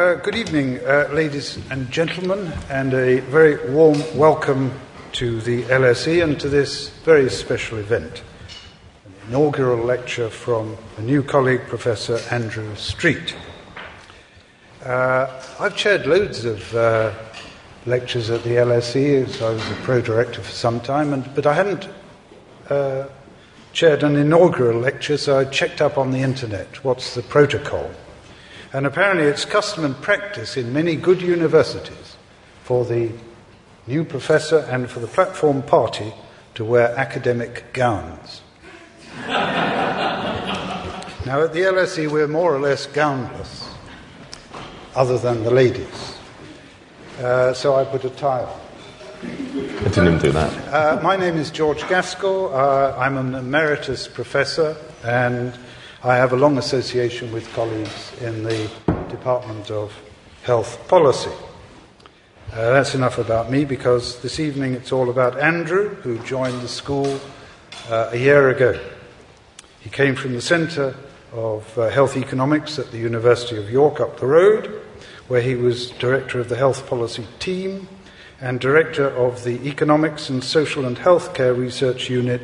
uh, good evening, uh, ladies and gentlemen, and a very warm welcome to the LSE and to this very special event. An inaugural lecture from a new colleague, Professor Andrew Street. Uh, I've chaired loads of uh, lectures at the LSE, so I was a pro director for some time, and, but I hadn't uh, chaired an inaugural lecture, so I checked up on the internet what's the protocol. And apparently, it's custom and practice in many good universities for the new professor and for the platform party to wear academic gowns. now, at the LSE, we're more or less gownless, other than the ladies. Uh, so I put a tie on. I didn't even do that. Uh, my name is George Gaskell. Uh, I'm an emeritus professor, and I have a long association with colleagues in the Department of Health Policy. Uh, that's enough about me because this evening it's all about Andrew, who joined the school uh, a year ago. He came from the Centre of uh, Health Economics at the University of York up the road, where he was director of the health policy team and director of the Economics and Social and Healthcare Research Unit,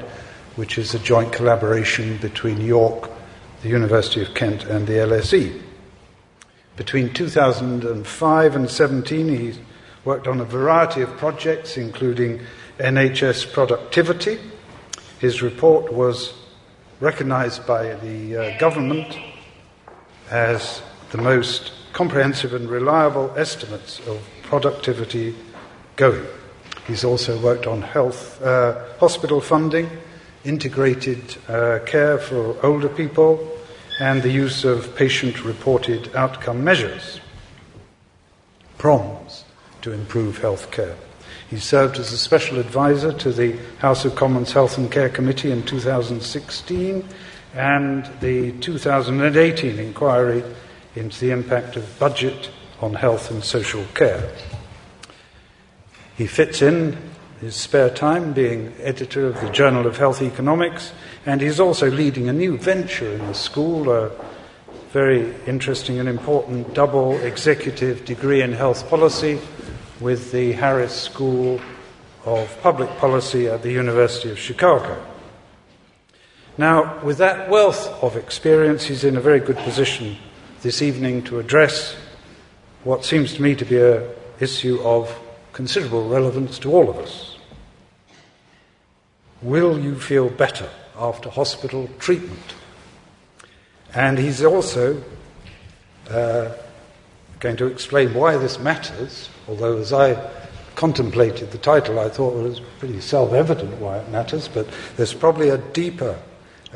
which is a joint collaboration between York the University of Kent and the LSE. Between 2005 and 17, he worked on a variety of projects, including NHS productivity. His report was recognized by the uh, government as the most comprehensive and reliable estimates of productivity going. He's also worked on health, uh, hospital funding, integrated uh, care for older people, and the use of patient reported outcome measures, PROMs, to improve health care. He served as a special advisor to the House of Commons Health and Care Committee in 2016 and the 2018 inquiry into the impact of budget on health and social care. He fits in his spare time being editor of the Journal of Health Economics, and he's also leading a new venture in the school, a very interesting and important double executive degree in health policy with the Harris School of Public Policy at the University of Chicago. Now, with that wealth of experience, he's in a very good position this evening to address what seems to me to be an issue of considerable relevance to all of us. Will you feel better after hospital treatment? And he's also uh, going to explain why this matters, although as I contemplated the title, I thought it was pretty self evident why it matters, but there's probably a deeper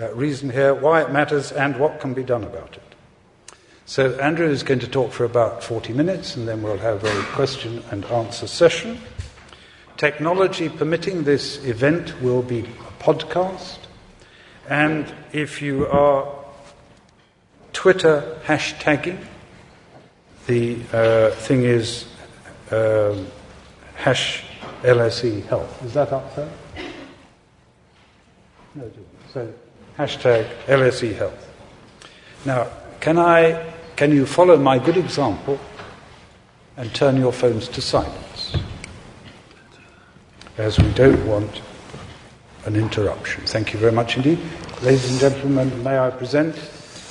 uh, reason here why it matters and what can be done about it. So, Andrew is going to talk for about 40 minutes, and then we'll have a question and answer session. Technology permitting, this event will be a podcast. And if you are Twitter hashtagging, the uh, thing is um, hash LSE health. Is that up there? No, so hashtag LSE health. Now, can I can you follow my good example and turn your phones to silence? As we don't want an interruption. Thank you very much indeed. Ladies and gentlemen, may I present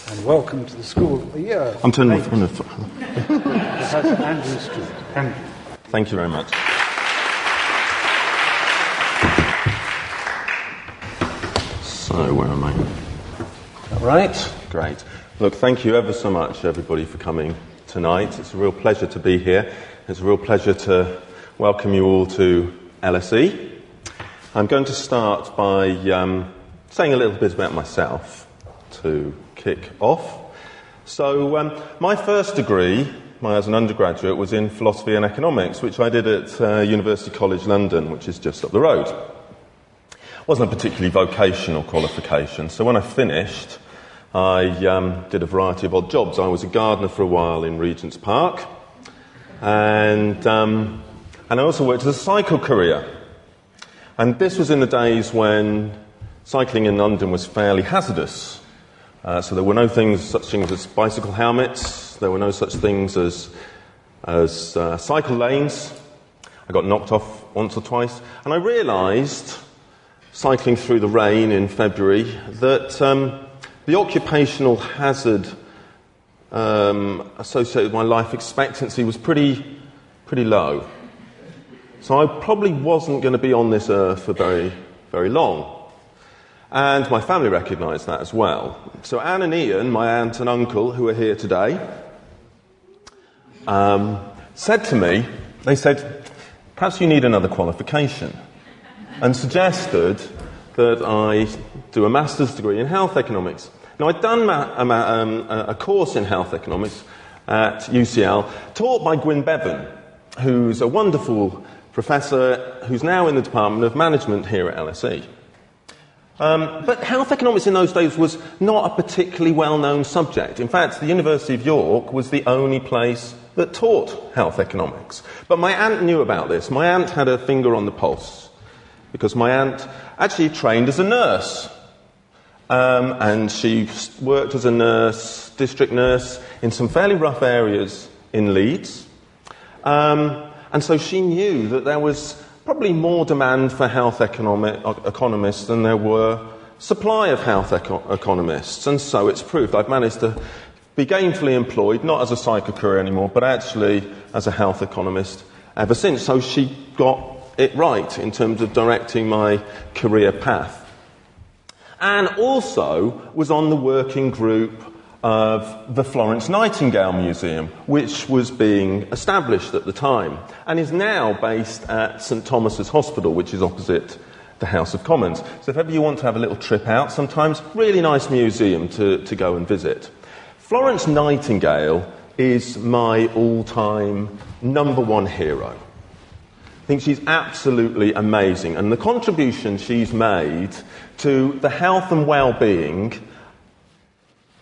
and welcome to the school of the year. I'm turning off. Professor Andrew Street. Andrew. Thank you very much. So, where am I? All right, great. Look, thank you ever so much, everybody, for coming tonight. It's a real pleasure to be here. It's a real pleasure to welcome you all to LSE. I'm going to start by um, saying a little bit about myself to kick off. So, um, my first degree, my, as an undergraduate, was in philosophy and economics, which I did at uh, University College London, which is just up the road. Wasn't a particularly vocational qualification, so when I finished, I um, did a variety of odd jobs. I was a gardener for a while in Regent's Park, and, um, and I also worked as a cycle courier. And this was in the days when cycling in London was fairly hazardous. Uh, so there were no things, such things as bicycle helmets, There were no such things as, as uh, cycle lanes. I got knocked off once or twice. And I realised, cycling through the rain in February, that um, the occupational hazard um, associated with my life expectancy was pretty, pretty low. So I probably wasn't going to be on this earth for very, very long. And my family recognised that as well. So Anne and Ian, my aunt and uncle, who are here today, um, said to me, they said, perhaps you need another qualification, and suggested that I do a master's degree in health economics. Now, I'd done ma- a, ma- um, a course in health economics at UCL, taught by Gwyn Bevan, who's a wonderful professor who's now in the Department of Management here at LSE. Um, but health economics in those days was not a particularly well known subject. In fact, the University of York was the only place that taught health economics. But my aunt knew about this. My aunt had her finger on the pulse because my aunt actually trained as a nurse. Um, and she worked as a nurse, district nurse, in some fairly rough areas in Leeds. Um, and so she knew that there was probably more demand for health economic, economists than there were supply of health eco- economists. And so it's proved. I've managed to be gainfully employed, not as a psycho career anymore, but actually as a health economist ever since. So she got it right in terms of directing my career path. And also was on the working group of the Florence Nightingale Museum, which was being established at the time and is now based at St Thomas's Hospital, which is opposite the House of Commons. So if ever you want to have a little trip out, sometimes really nice museum to, to go and visit. Florence Nightingale is my all-time number one hero. I think she's absolutely amazing, and the contribution she's made to the health and well-being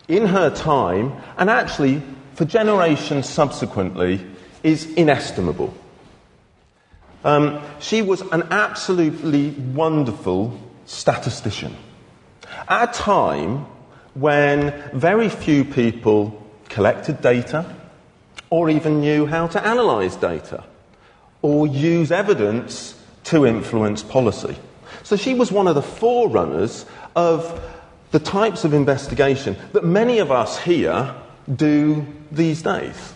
in her time, and actually for generations subsequently, is inestimable. Um, she was an absolutely wonderful statistician. At a time when very few people collected data or even knew how to analyse data or use evidence to influence policy. So she was one of the forerunners of the types of investigation that many of us here do these days.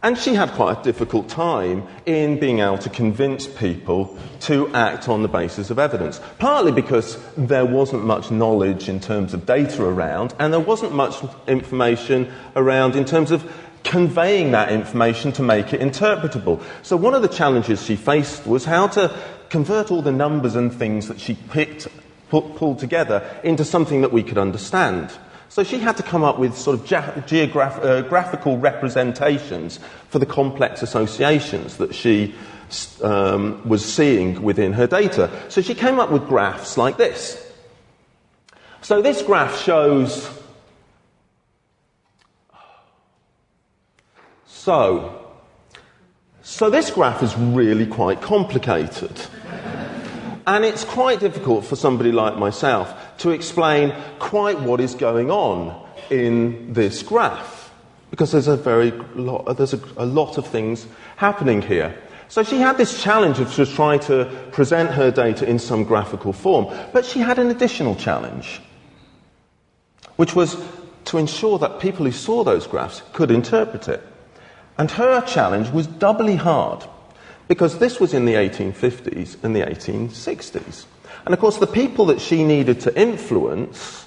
And she had quite a difficult time in being able to convince people to act on the basis of evidence. Partly because there wasn't much knowledge in terms of data around, and there wasn't much information around in terms of conveying that information to make it interpretable. So one of the challenges she faced was how to convert all the numbers and things that she picked pulled together into something that we could understand. So she had to come up with sort of geographical uh, representations for the complex associations that she um, was seeing within her data. So she came up with graphs like this. So this graph shows. So, so this graph is really quite complicated. And it's quite difficult for somebody like myself to explain quite what is going on in this graph because there's a very lot, there's a, a lot of things happening here. So she had this challenge of just trying to present her data in some graphical form, but she had an additional challenge, which was to ensure that people who saw those graphs could interpret it. And her challenge was doubly hard because this was in the 1850s and the 1860s. And of course, the people that she needed to influence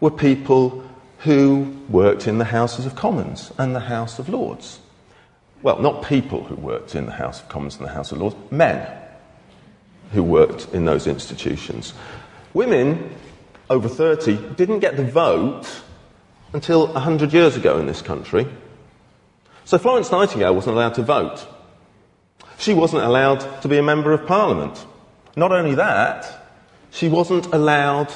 were people who worked in the Houses of Commons and the House of Lords. Well, not people who worked in the House of Commons and the House of Lords, men who worked in those institutions. Women over 30 didn't get the vote until 100 years ago in this country. So Florence Nightingale wasn't allowed to vote. She wasn't allowed to be a member of parliament. Not only that, she wasn't allowed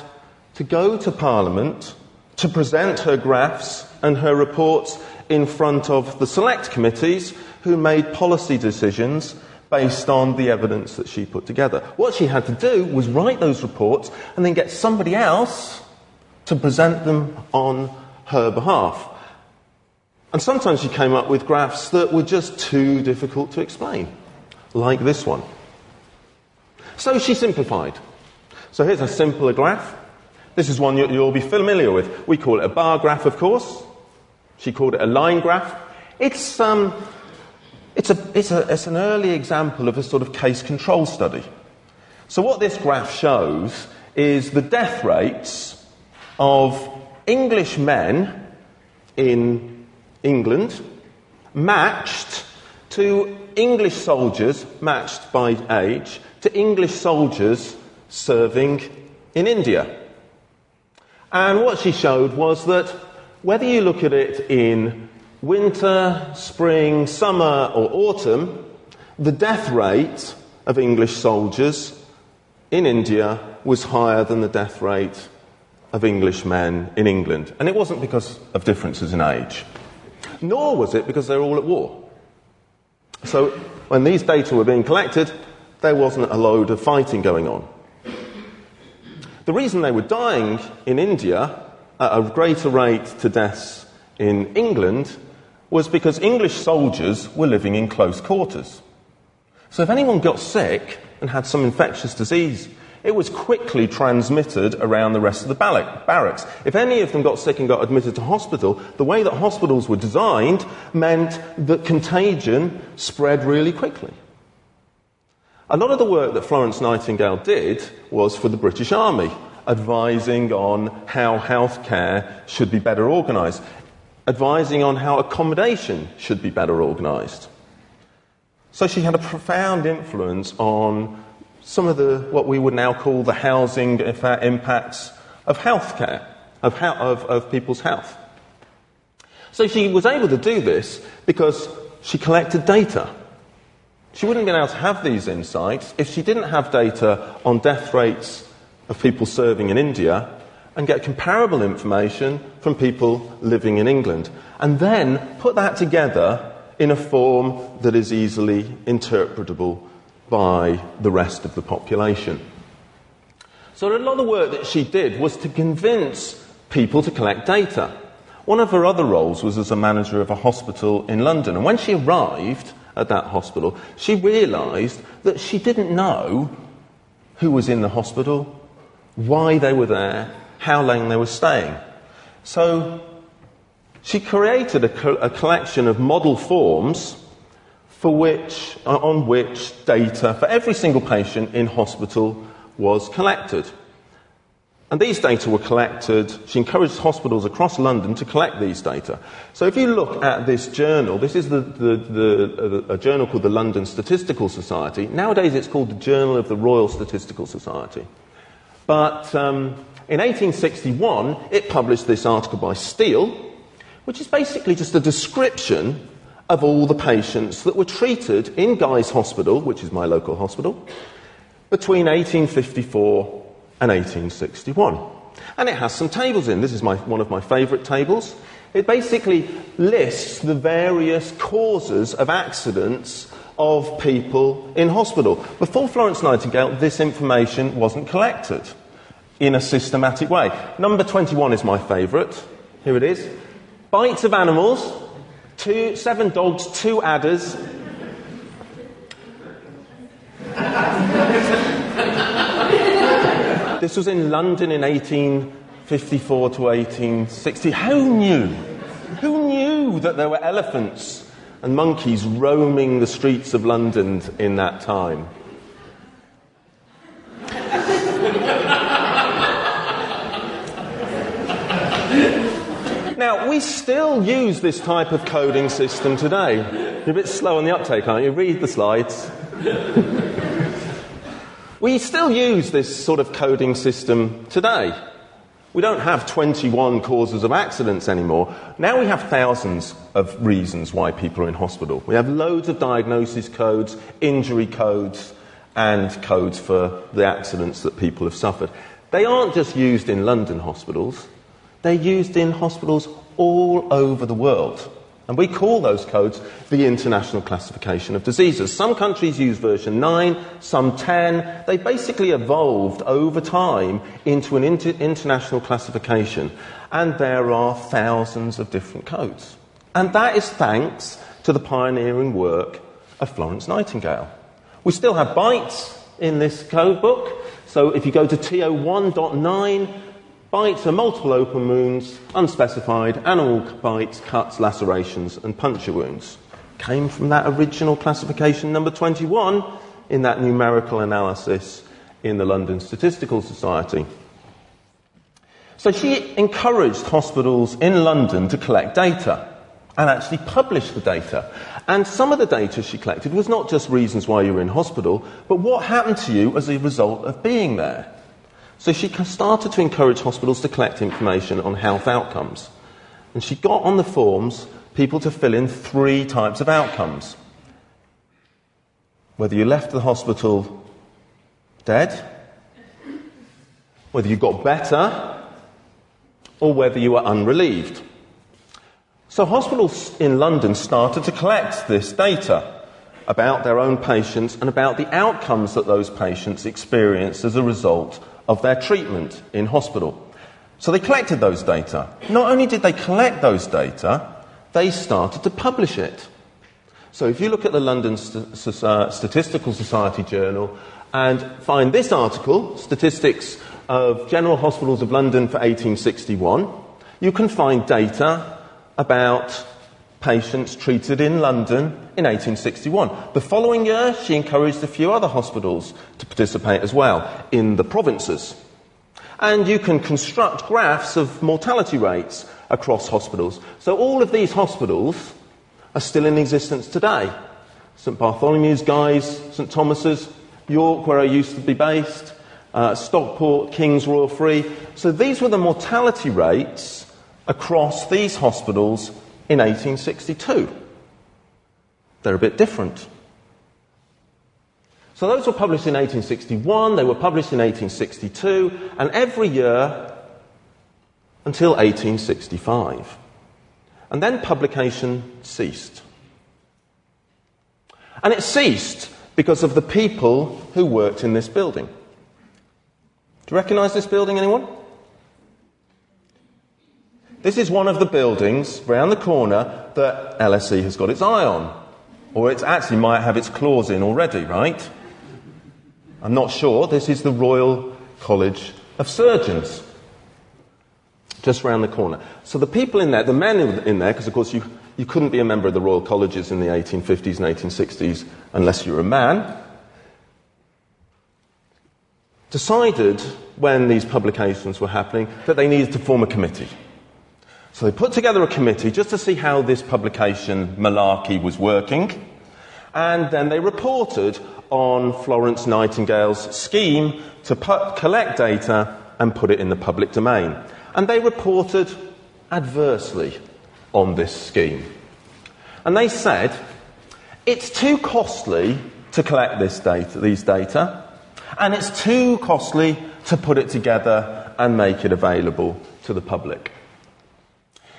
to go to parliament to present her graphs and her reports in front of the select committees who made policy decisions based on the evidence that she put together. What she had to do was write those reports and then get somebody else to present them on her behalf. And sometimes she came up with graphs that were just too difficult to explain, like this one. So she simplified. So here's a simpler graph. This is one you'll be familiar with. We call it a bar graph, of course. She called it a line graph. It's, um, it's, a, it's, a, it's an early example of a sort of case control study. So, what this graph shows is the death rates of English men in England matched to English soldiers, matched by age, to English soldiers serving in India. And what she showed was that whether you look at it in winter, spring, summer, or autumn, the death rate of English soldiers in India was higher than the death rate of English men in England. And it wasn't because of differences in age, nor was it because they were all at war. So when these data were being collected, there wasn't a load of fighting going on. The reason they were dying in India at a greater rate to deaths in England was because English soldiers were living in close quarters. So if anyone got sick and had some infectious disease, it was quickly transmitted around the rest of the barracks. If any of them got sick and got admitted to hospital, the way that hospitals were designed meant that contagion spread really quickly. A lot of the work that Florence Nightingale did was for the British Army, advising on how healthcare should be better organised, advising on how accommodation should be better organised. So she had a profound influence on some of the, what we would now call the housing impacts of healthcare, of, of, of people's health. So she was able to do this because she collected data. She wouldn't have been able to have these insights if she didn't have data on death rates of people serving in India and get comparable information from people living in England. And then put that together in a form that is easily interpretable by the rest of the population. So, a lot of the work that she did was to convince people to collect data. One of her other roles was as a manager of a hospital in London. And when she arrived at that hospital, she realised that she didn't know who was in the hospital, why they were there, how long they were staying. So she created a, co- a collection of model forms for which, uh, on which data for every single patient in hospital was collected. And these data were collected. She encouraged hospitals across London to collect these data. So if you look at this journal, this is the, the, the, a journal called the London Statistical Society. Nowadays it's called the Journal of the Royal Statistical Society. But um, in 1861, it published this article by Steele, which is basically just a description of all the patients that were treated in Guy's Hospital, which is my local hospital, between 1854 and 1861. And it has some tables in. This is my, one of my favourite tables. It basically lists the various causes of accidents of people in hospital. Before Florence Nightingale, this information wasn't collected in a systematic way. Number 21 is my favourite. Here it is. Bites of animals two, seven dogs, two adders. this was in London in 1854 to 1860. Who knew? Who knew that there were elephants and monkeys roaming the streets of London in that time? Now, we still use this type of coding system today. You're a bit slow on the uptake, aren't you? Read the slides. we still use this sort of coding system today. We don't have 21 causes of accidents anymore. Now we have thousands of reasons why people are in hospital. We have loads of diagnosis codes, injury codes, and codes for the accidents that people have suffered. They aren't just used in London hospitals, they're used in hospitals all over the world. And we call those codes the International Classification of Diseases. Some countries use version 9, some 10. They basically evolved over time into an inter- international classification. And there are thousands of different codes. And that is thanks to the pioneering work of Florence Nightingale. We still have bites in this code book. So if you go to TO1.9, bites are multiple open wounds, unspecified, animal bites, cuts, lacerations, and puncture wounds. Came from that original classification number 21 in that numerical analysis in the London Statistical Society. So she encouraged hospitals in London to collect data and actually publish the data. And some of the data she collected was not just reasons why you were in hospital, but what happened to you as a result of being there. So she started to encourage hospitals to collect information on health outcomes. And she got on the forms people to fill in three types of outcomes. Whether you left the hospital dead, whether you got better, or whether you were unrelieved. So hospitals in London started to collect this data about their own patients and about the outcomes that those patients experienced as a result of their treatment in hospital. So they collected those data. Not only did they collect those data, they started to publish it. So if you look at the London St- uh, Statistical Society Journal and find this article, Statistics of General Hospitals of London for 1861, you can find data about patients treated in London in 1861. The following year, she encouraged a few other hospitals to participate as well in the provinces. And you can construct graphs of mortality rates across hospitals. So all of these hospitals are still in existence today. St Bartholomew's, Guy's, St Thomas's, York, where I used to be based, uh, Stockport, King's Royal Free. So these were the mortality rates across these hospitals in 1862. They're a bit different. So those were published in 1861, they were published in 1862, and every year until 1865. And then publication ceased. And it ceased because of the people who worked in this building. Do you recognise this building, anyone? This is one of the buildings round the corner that LSE has got its eye on. Or it actually might have its claws in already, right? I'm not sure. This is the Royal College of Surgeons. Just round the corner. So the people in there, the men in there, because of course you, you couldn't be a member of the Royal Colleges in the 1850s and 1860s unless you were a man, decided when these publications were happening that they needed to form a committee. So they put together a committee just to see how this publication malarkey was working, and then they reported on Florence Nightingale's scheme to put, collect data and put it in the public domain. And they reported adversely on this scheme. And they said, it's too costly to collect this data, these data, and it's too costly to put it together and make it available to the public.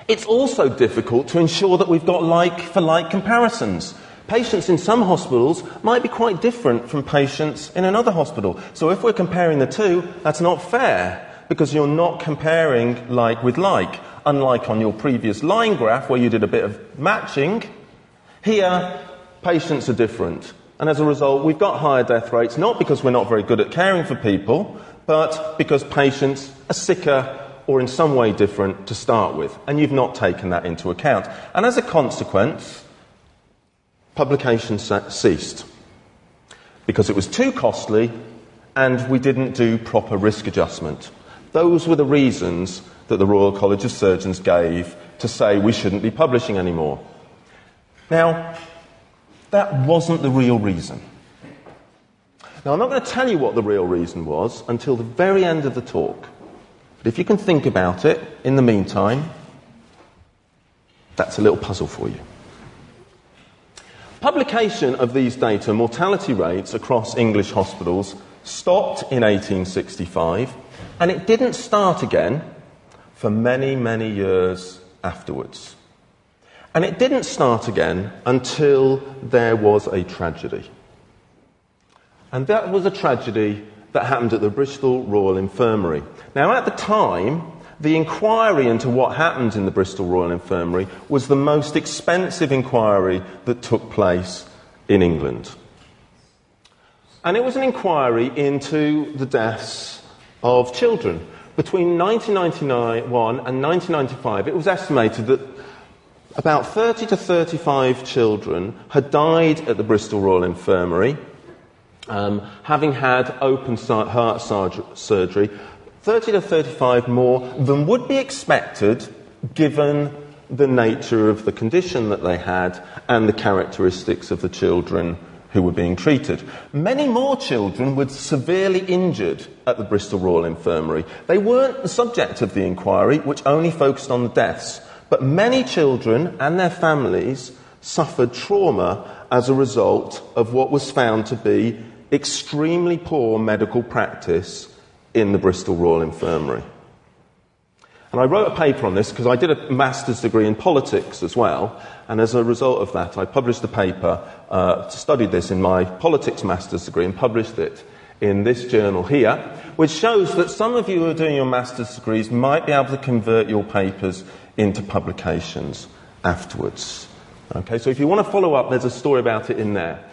It's also difficult to ensure that we've got like for like comparisons. Patients in some hospitals might be quite different from patients in another hospital. So if we're comparing the two, that's not fair because you're not comparing like with like. Unlike on your previous line graph where you did a bit of matching, here patients are different. And as a result, we've got higher death rates, not because we're not very good at caring for people, but because patients are sicker or in some way different to start with, and you've not taken that into account. And as a consequence, publication ceased because it was too costly and we didn't do proper risk adjustment. Those were the reasons that the Royal College of Surgeons gave to say we shouldn't be publishing anymore. Now, that wasn't the real reason. Now, I'm not going to tell you what the real reason was until the very end of the talk. But if you can think about it in the meantime, that's a little puzzle for you. Publication of these data, mortality rates across English hospitals, stopped in 1865, and it didn't start again for many, many years afterwards. And it didn't start again until there was a tragedy. And that was a tragedy that happened at the Bristol Royal Infirmary. Now, at the time, the inquiry into what happened in the Bristol Royal Infirmary was the most expensive inquiry that took place in England. And it was an inquiry into the deaths of children. Between 1991 and 1995, it was estimated that about 30 to 35 children had died at the Bristol Royal Infirmary, um, having had open heart surgery, 30 to 35 more than would be expected given the nature of the condition that they had and the characteristics of the children who were being treated. Many more children were severely injured at the Bristol Royal Infirmary. They weren't the subject of the inquiry, which only focused on the deaths, but many children and their families suffered trauma as a result of what was found to be extremely poor medical practice in the Bristol Royal Infirmary. And I wrote a paper on this because I did a master's degree in politics as well. And as a result of that, I published a paper, uh, studied this in my politics master's degree and published it in this journal here, which shows that some of you who are doing your master's degrees might be able to convert your papers into publications afterwards. Okay, so if you want to follow up, there's a story about it in there.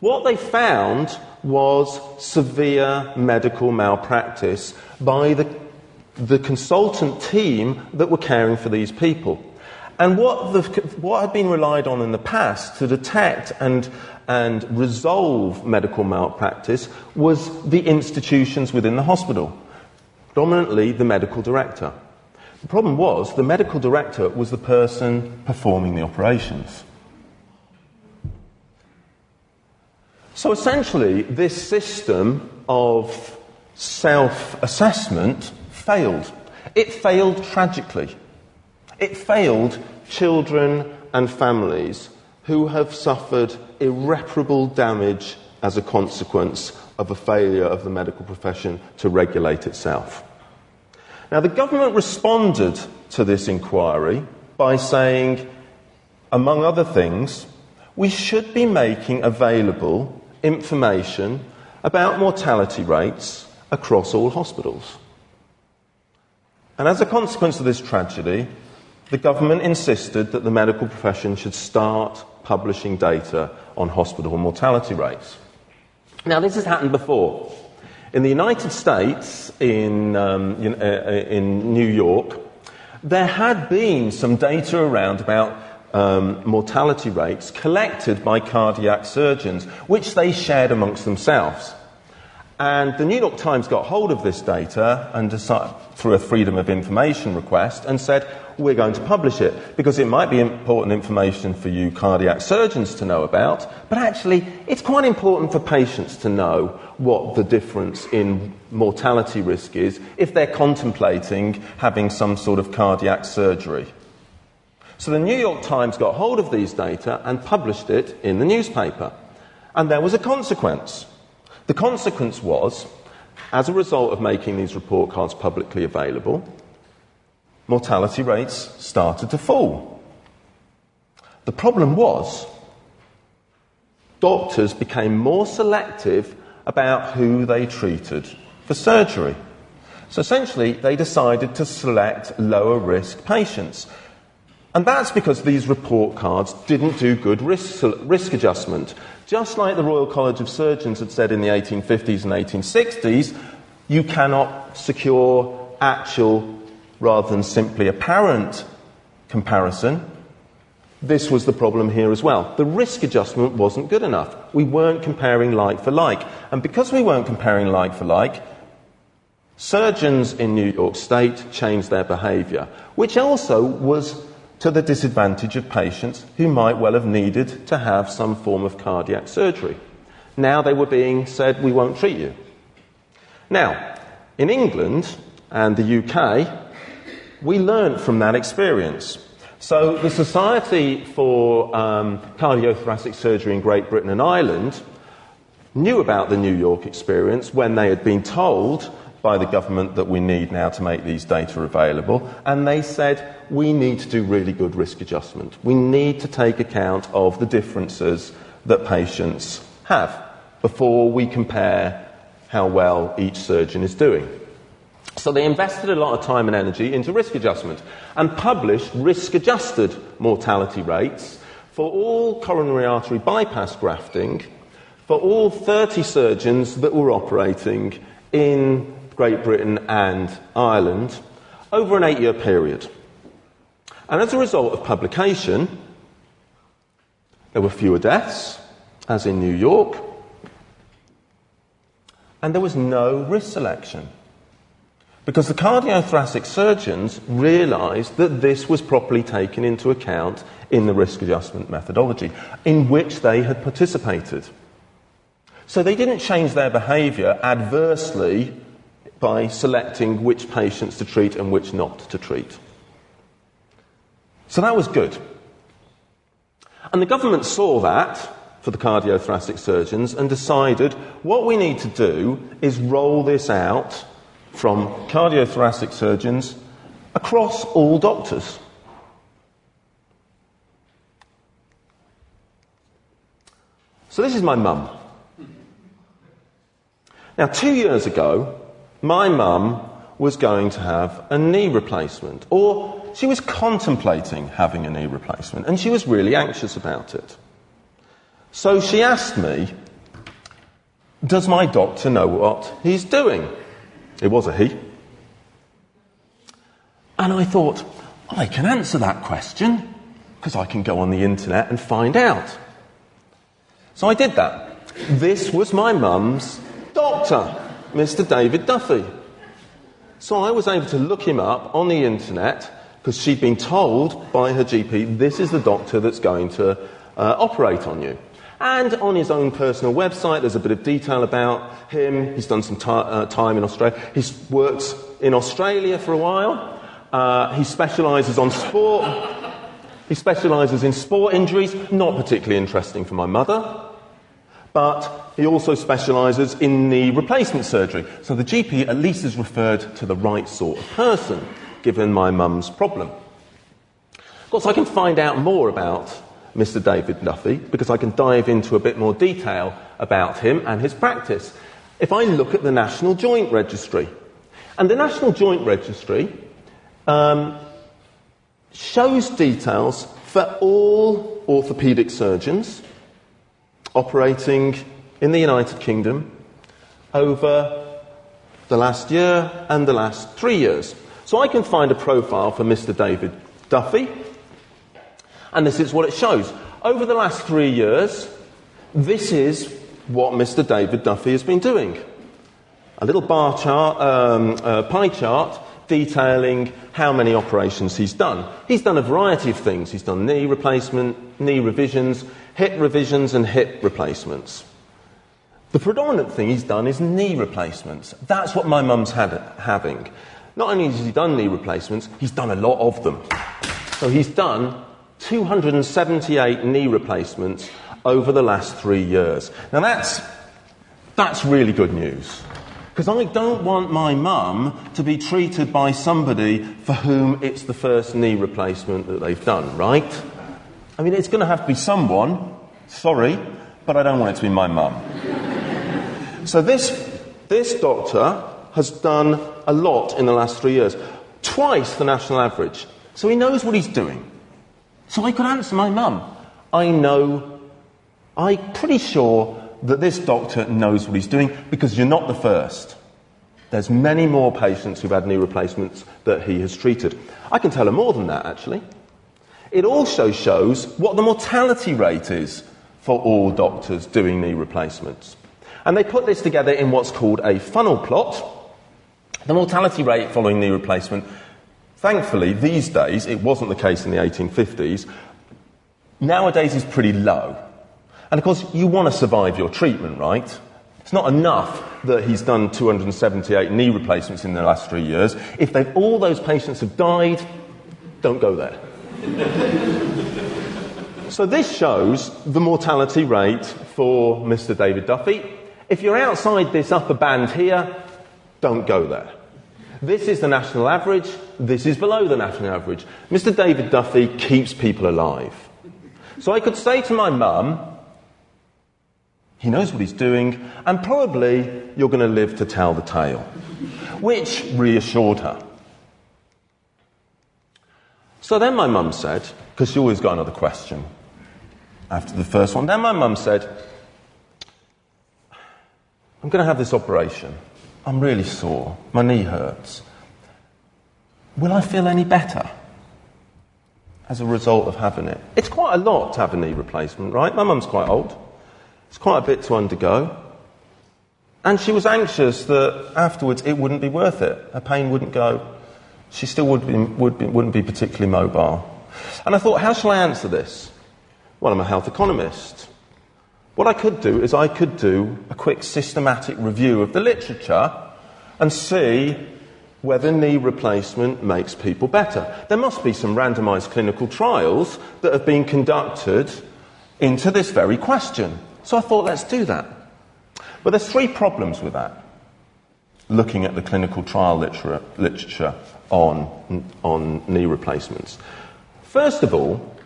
What they found was severe medical malpractice by the the consultant team that were caring for these people. And what, the, what had been relied on in the past to detect and, and resolve medical malpractice was the institutions within the hospital, predominantly the medical director. The problem was the medical director was the person performing the operations. So essentially, this system of self assessment failed. It failed tragically. It failed children and families who have suffered irreparable damage as a consequence of a failure of the medical profession to regulate itself. Now, the government responded to this inquiry by saying, among other things, we should be making available information about mortality rates across all hospitals. And as a consequence of this tragedy, the government insisted that the medical profession should start publishing data on hospital mortality rates. Now, this has happened before. In the United States, in, um, in, uh, in New York, there had been some data around about um, mortality rates collected by cardiac surgeons, which they shared amongst themselves. And the New York Times got hold of this data and decided, through a Freedom of Information request and said, we're going to publish it because it might be important information for you cardiac surgeons to know about, but actually it's quite important for patients to know what the difference in mortality risk is if they're contemplating having some sort of cardiac surgery. So the New York Times got hold of these data and published it in the newspaper. And there was a consequence. The consequence was, as a result of making these report cards publicly available, mortality rates started to fall. The problem was, doctors became more selective about who they treated for surgery. So essentially, they decided to select lower risk patients. And that's because these report cards didn't do good risk, risk adjustment. Just like the Royal College of Surgeons had said in the 1850s and 1860s, you cannot secure actual rather than simply apparent comparison. This was the problem here as well. The risk adjustment wasn't good enough. We weren't comparing like for like. And because we weren't comparing like for like, surgeons in New York State changed their behaviour, which also was to the disadvantage of patients who might well have needed to have some form of cardiac surgery. Now they were being said, we won't treat you. Now, in England and the UK, we learned from that experience. So the Society for um, Cardiothoracic Surgery in Great Britain and Ireland knew about the New York experience when they had been told by the government that we need now to make these data available, and they said we need to do really good risk adjustment. We need to take account of the differences that patients have before we compare how well each surgeon is doing. So they invested a lot of time and energy into risk adjustment and published risk adjusted mortality rates for all coronary artery bypass grafting for all 30 surgeons that were operating in Great Britain and Ireland over an eight year period. And as a result of publication, there were fewer deaths, as in New York, and there was no risk selection. Because the cardiothoracic surgeons realised that this was properly taken into account in the risk adjustment methodology, in which they had participated. So they didn't change their behaviour adversely by selecting which patients to treat and which not to treat. So that was good. And the government saw that for the cardiothoracic surgeons and decided what we need to do is roll this out from cardiothoracic surgeons across all doctors. So, this is my mum. Now, two years ago, my mum was going to have a knee replacement, or she was contemplating having a knee replacement, and she was really anxious about it. So she asked me, Does my doctor know what he's doing? It was a he. And I thought, I can answer that question because I can go on the internet and find out. So I did that. This was my mum's doctor, Mr. David Duffy. So I was able to look him up on the internet because she'd been told by her GP, this is the doctor that's going to uh, operate on you. And on his own personal website, there's a bit of detail about him. He's done some t- uh, time in Australia. He's worked in Australia for a while. Uh, he specialises on sport. He specialises in sport injuries, not particularly interesting for my mother. But he also specialises in the replacement surgery. So the GP at least is referred to the right sort of person, given my mum's problem. Of course, I can find out more about Mr. David Duffy because I can dive into a bit more detail about him and his practice. If I look at the National Joint Registry, and the National Joint Registry um, shows details for all orthopaedic surgeons operating in the United Kingdom over the last year and the last three years. So I can find a profile for Mr. David Duffy and this is what it shows. Over the last three years, this is what Mr. David Duffy has been doing. A little bar chart, um, pie chart detailing how many operations he's done. He's done a variety of things. He's done knee replacement, knee revisions, hip revisions, and hip replacements. The predominant thing he's done is knee replacements. That's what my mum's had, having. Not only has he done knee replacements, he's done a lot of them. So he's done 278 knee replacements over the last three years. Now that's, that's really good news. Because I don't want my mum to be treated by somebody for whom it's the first knee replacement that they've done, right? I mean, it's going to have to be someone, sorry, but I don't want it to be my mum. so this, this doctor has done a lot in the last three years, twice the national average. So he knows what he's doing. So I could answer my mum. I know, I'm pretty sure that this doctor knows what he's doing because you're not the first. There's many more patients who've had knee replacements that he has treated. I can tell her more than that, actually. It also shows what the mortality rate is for all doctors doing knee replacements. And they put this together in what's called a funnel plot. The mortality rate following knee replacement Thankfully, these days, it wasn't the case in the 1850s, nowadays is pretty low. And of course, you want to survive your treatment, right? It's not enough that he's done 278 knee replacements in the last three years. If all those patients have died, don't go there. so this shows the mortality rate for Mr. David Duffy. If you're outside this upper band here, don't go there. This is the national average, this is below the national average. Mr. David Duffy keeps people alive. So I could say to my mum, he knows what he's doing, and probably you're going to live to tell the tale. which reassured her. So then my mum said, because she always got another question after the first one, then my mum said, I'm going to have this operation. I'm really sore. My knee hurts. Will I feel any better as a result of having it? It's quite a lot to have a knee replacement, right? My mum's quite old. It's quite a bit to undergo. And she was anxious that afterwards it wouldn't be worth it. Her pain wouldn't go. She still would be, would be, wouldn't be particularly mobile. And I thought, how shall I answer this? Well, I'm a health economist. What I could do is I could do a quick systematic review of the literature and see whether knee replacement makes people better. There must be some randomized clinical trials that have been conducted into this very question. So I thought, let's do that. But there's three problems with that, looking at the clinical trial literature, literature on, on knee replacements. First of all,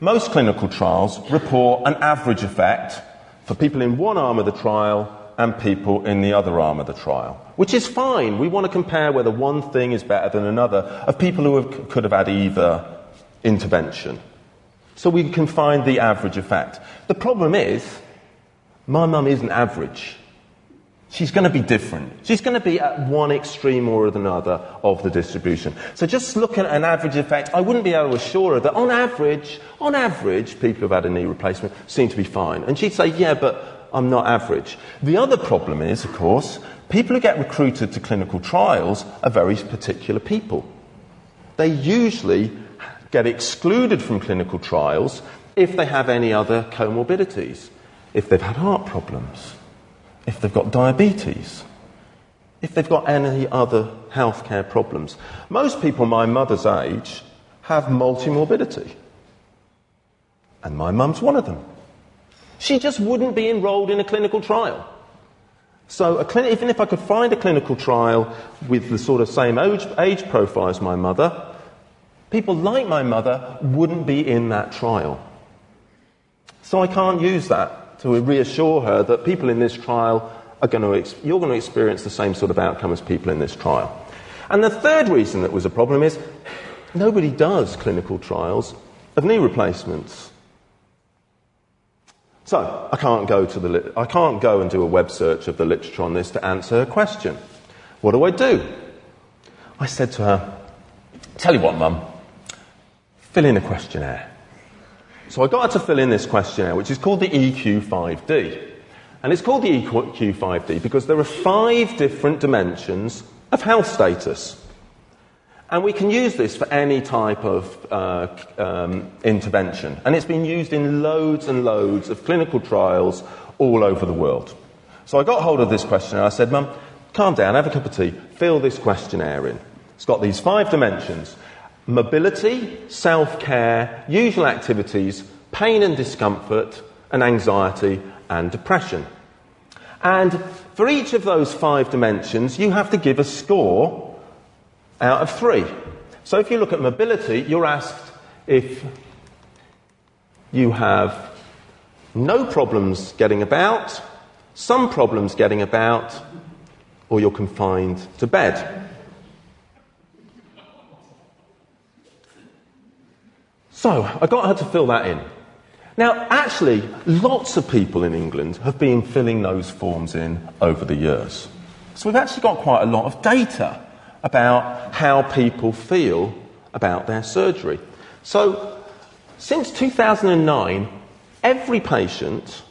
most clinical trials report an average effect for people in one arm of the trial and people in the other arm of the trial, which is fine. We want to compare whether one thing is better than another of people who have, could have had either intervention. So we can find the average effect. The problem is, my mum isn't average. She's going to be different. She's going to be at one extreme or another of the distribution. So just looking at an average effect, I wouldn't be able to assure her that on average, on average, people who've had a knee replacement seem to be fine. And she'd say, yeah, but I'm not average. The other problem is, of course, people who get recruited to clinical trials are very particular people. They usually get excluded from clinical trials if they have any other comorbidities, if they've had heart problems, if they've got diabetes, if they've got any other healthcare problems. Most people my mother's age have multimorbidity. And my mum's one of them. She just wouldn't be enrolled in a clinical trial. So, clin- even if I could find a clinical trial with the sort of same age, age profile as my mother, people like my mother wouldn't be in that trial. So, I can't use that to reassure her that people in this trial are going to, ex- you're going to experience the same sort of outcome as people in this trial. And the third reason that was a problem is nobody does clinical trials of knee replacements. So I can't go to the I can't go and do a web search of the literature on this to answer her question. What do I do? I said to her, "Tell you what, Mum, fill in a questionnaire." So I got her to fill in this questionnaire, which is called the EQ5D, and it's called the EQ5D because there are five different dimensions of health status. And we can use this for any type of uh, um, intervention. And it's been used in loads and loads of clinical trials all over the world. So I got hold of this questionnaire. I said, Mum, calm down, have a cup of tea, fill this questionnaire in. It's got these five dimensions mobility, self care, usual activities, pain and discomfort, and anxiety and depression. And for each of those five dimensions, you have to give a score out of three. So if you look at mobility, you're asked if you have no problems getting about, some problems getting about, or you're confined to bed. So I got her to fill that in. Now, actually, lots of people in England have been filling those forms in over the years. So we've actually got quite a lot of data about how people feel about their surgery. So, since 2009, every patient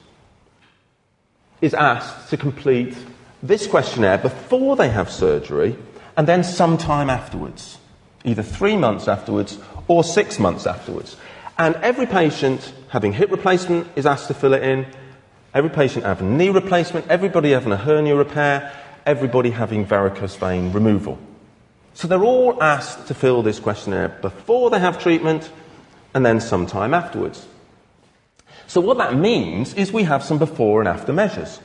is asked to complete this questionnaire before they have surgery and then sometime afterwards, either three months afterwards or six months afterwards. And every patient having hip replacement is asked to fill it in. Every patient having knee replacement, everybody having a hernia repair, everybody having varicose vein removal. So they're all asked to fill this questionnaire before they have treatment and then sometime afterwards. So what that means is we have some before and after measures.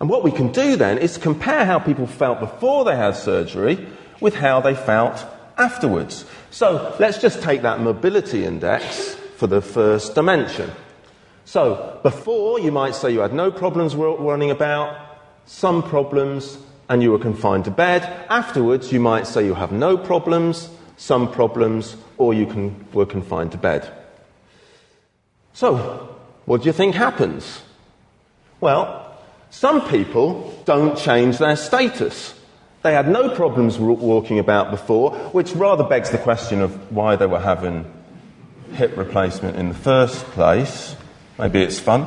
And what we can do then is compare how people felt before they had surgery with how they felt afterwards. So let's just take that mobility index for the first dimension. So before, you might say you had no problems running about, some problems, and you were confined to bed. Afterwards, you might say you have no problems, some problems, or you can, were confined to bed. So, what do you think happens? Well, some people don't change their status. They had no problems walking about before, which rather begs the question of why they were having hip replacement in the first place. Maybe it's fun.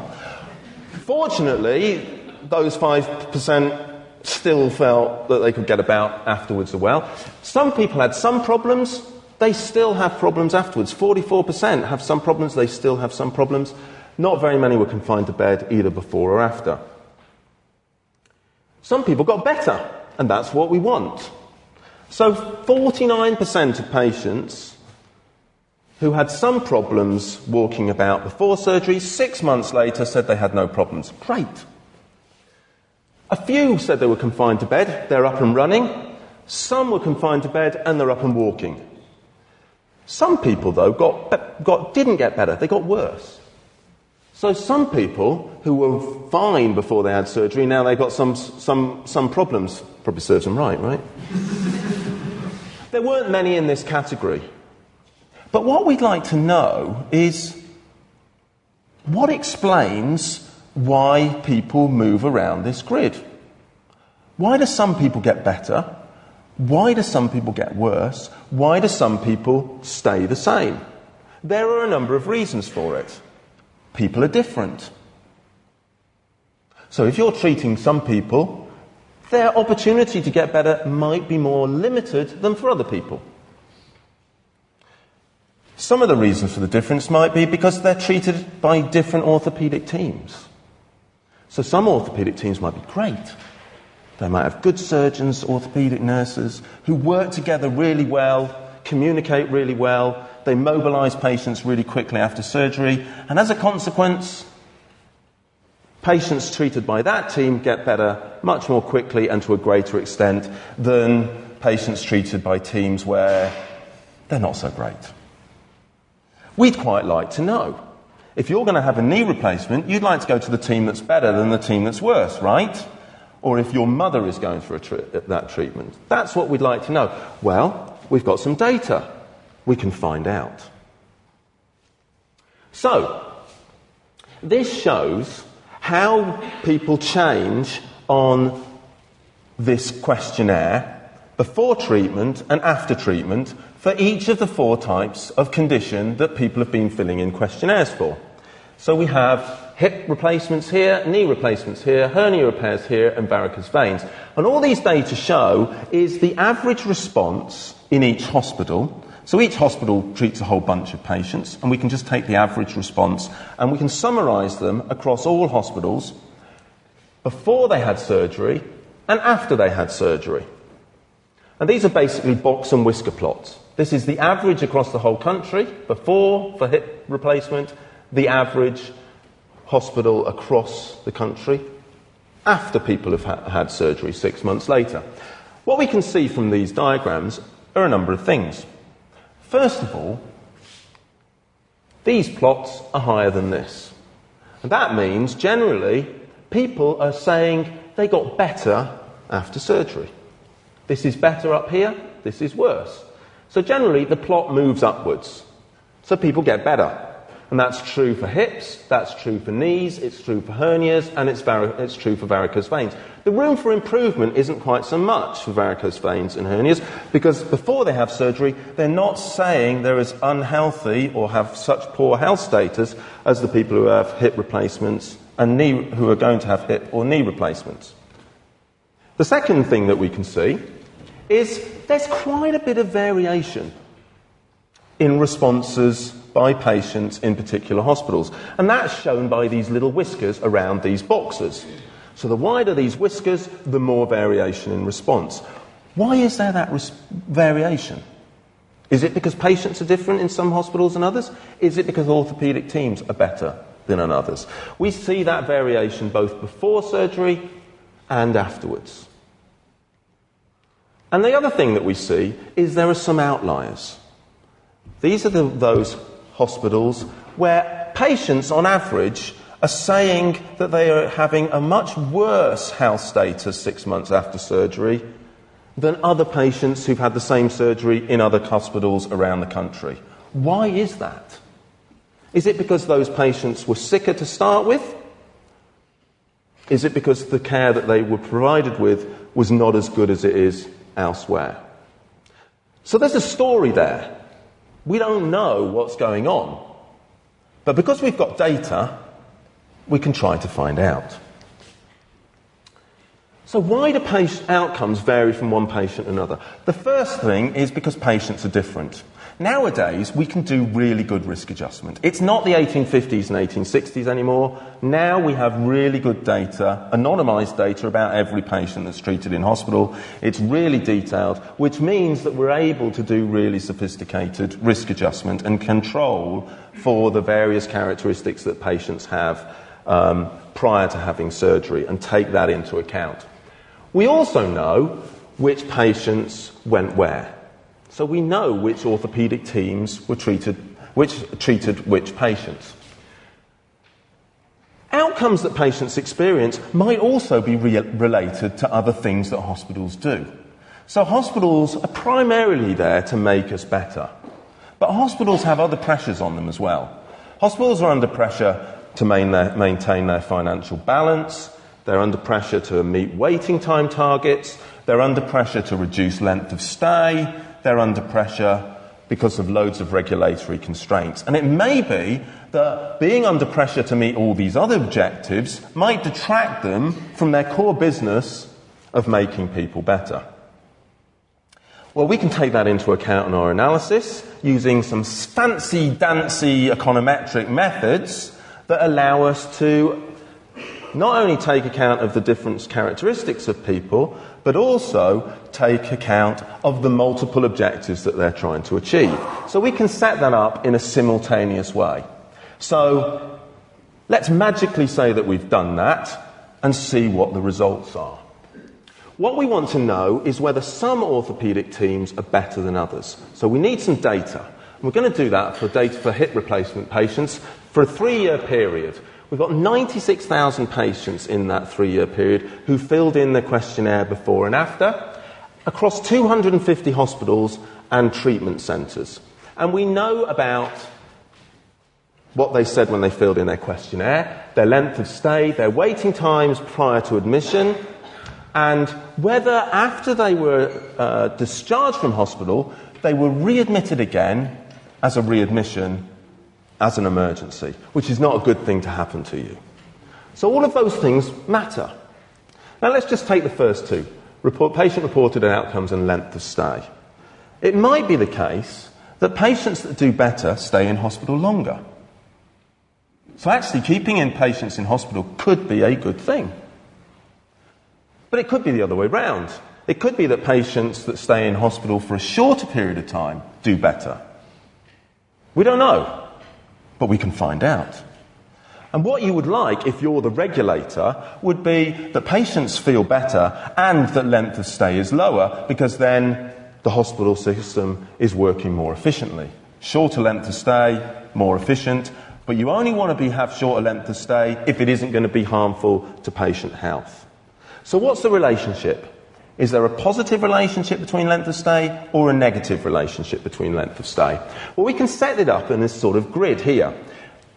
Fortunately, those 5% still felt that they could get about afterwards as well. Some people had some problems, they still have problems afterwards. 44% have some problems, they still have some problems. Not very many were confined to bed either before or after. Some people got better, and that's what we want. So 49% of patients who had some problems walking about before surgery, six months later said they had no problems. Great. A few said they were confined to bed, they're up and running. Some were confined to bed and they're up and walking. Some people, though, got, got, didn't get better, they got worse. So some people who were fine before they had surgery, now they've got some, some, some problems. Probably serves them right, right? there weren't many in this category. But what we'd like to know is what explains why people move around this grid. Why do some people get better? Why do some people get worse? Why do some people stay the same? There are a number of reasons for it. People are different. So if you're treating some people, their opportunity to get better might be more limited than for other people. Some of the reasons for the difference might be because they're treated by different orthopedic teams. So some orthopedic teams might be great. They might have good surgeons, orthopedic nurses, who work together really well, communicate really well, they mobilize patients really quickly after surgery, and as a consequence, patients treated by that team get better much more quickly and to a greater extent than patients treated by teams where they're not so great. We'd quite like to know. If you're going to have a knee replacement, you'd like to go to the team that's better than the team that's worse, right? Or if your mother is going through that treatment. That's what we'd like to know. Well, we've got some data. We can find out. So, this shows how people change on this questionnaire before treatment and after treatment for each of the four types of condition that people have been filling in questionnaires for. So we have hip replacements here, knee replacements here, hernia repairs here, and varicose veins. And all these data show is the average response in each hospital. So each hospital treats a whole bunch of patients, and we can just take the average response and we can summarize them across all hospitals before they had surgery and after they had surgery. And these are basically box and whisker plots. This is the average across the whole country before for hip replacement, the average hospital across the country after people have ha- had surgery six months later. What we can see from these diagrams are a number of things. First of all, these plots are higher than this. And that means generally people are saying they got better after surgery. This is better up here, this is worse. So generally, the plot moves upwards. So people get better. And that's true for hips, that's true for knees, it's true for hernias, and it's, var- it's true for varicose veins. The room for improvement isn't quite so much for varicose veins and hernias because before they have surgery, they're not saying they're as unhealthy or have such poor health status as the people who have hip replacements and knee, who are going to have hip or knee replacements. The second thing that we can see is there's quite a bit of variation in responses by patients in particular hospitals. And that's shown by these little whiskers around these boxes. So the wider these whiskers, the more variation in response. Why is there that res- variation? Is it because patients are different in some hospitals than others? Is it because orthopaedic teams are better than in others? We see that variation both before surgery and afterwards. And the other thing that we see is there are some outliers. These are the, those hospitals where patients, on average, are saying that they are having a much worse health status six months after surgery than other patients who've had the same surgery in other hospitals around the country. Why is that? Is it because those patients were sicker to start with? Is it because the care that they were provided with was not as good as it is elsewhere? So there's a story there. We don't know what's going on. But because we've got data, we can try to find out. So, why do patient outcomes vary from one patient to another? The first thing is because patients are different. Nowadays, we can do really good risk adjustment. It's not the 1850s and 1860s anymore. Now we have really good data, anonymized data about every patient that's treated in hospital. It's really detailed, which means that we're able to do really sophisticated risk adjustment and control for the various characteristics that patients have um, prior to having surgery and take that into account. We also know which patients went where. So we know which orthopaedic teams were treated, which treated which patients. Outcomes that patients experience might also be re- related to other things that hospitals do. So hospitals are primarily there to make us better. But hospitals have other pressures on them as well. Hospitals are under pressure to their, maintain their financial balance. They're under pressure to meet waiting time targets. They're under pressure to reduce length of stay. They're under pressure because of loads of regulatory constraints. And it may be that being under pressure to meet all these other objectives might detract them from their core business of making people better. Well, we can take that into account in our analysis using some fancy dancy econometric methods that allow us to not only take account of the different characteristics of people, but also take account of the multiple objectives that they're trying to achieve. So we can set that up in a simultaneous way. So let's magically say that we've done that and see what the results are. What we want to know is whether some orthopedic teams are better than others. So we need some data. We're going to do that for data for hip replacement patients for a three year period. We've got 96,000 patients in that three year period who filled in the questionnaire before and after across 250 hospitals and treatment centres. And we know about what they said when they filled in their questionnaire, their length of stay, their waiting times prior to admission, and whether after they were uh, discharged from hospital, they were readmitted again as a readmission as an emergency, which is not a good thing to happen to you. So all of those things matter. Now let's just take the first two report, patient reported outcomes and length of stay. It might be the case that patients that do better stay in hospital longer. So actually, keeping in patients in hospital could be a good thing. But it could be the other way round. It could be that patients that stay in hospital for a shorter period of time do better. We don't know but we can find out. And what you would like, if you're the regulator, would be that patients feel better and that length of stay is lower because then the hospital system is working more efficiently. Shorter length of stay, more efficient, but you only want to be, have shorter length of stay if it isn't going to be harmful to patient health. So what's the relationship? Is there a positive relationship between length of stay or a negative relationship between length of stay? Well, we can set it up in this sort of grid here.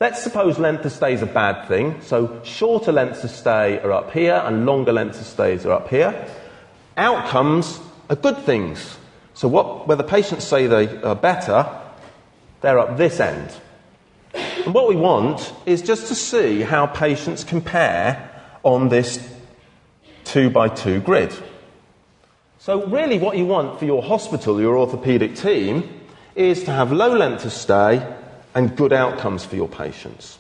Let's suppose length of stay is a bad thing, so shorter lengths of stay are up here and longer lengths of stays are up here. Outcomes are good things. So what, where the patients say they are better, they're up this end. And what we want is just to see how patients compare on this two by two grid. So, really, what you want for your hospital, your orthopaedic team, is to have low length of stay and good outcomes for your patients.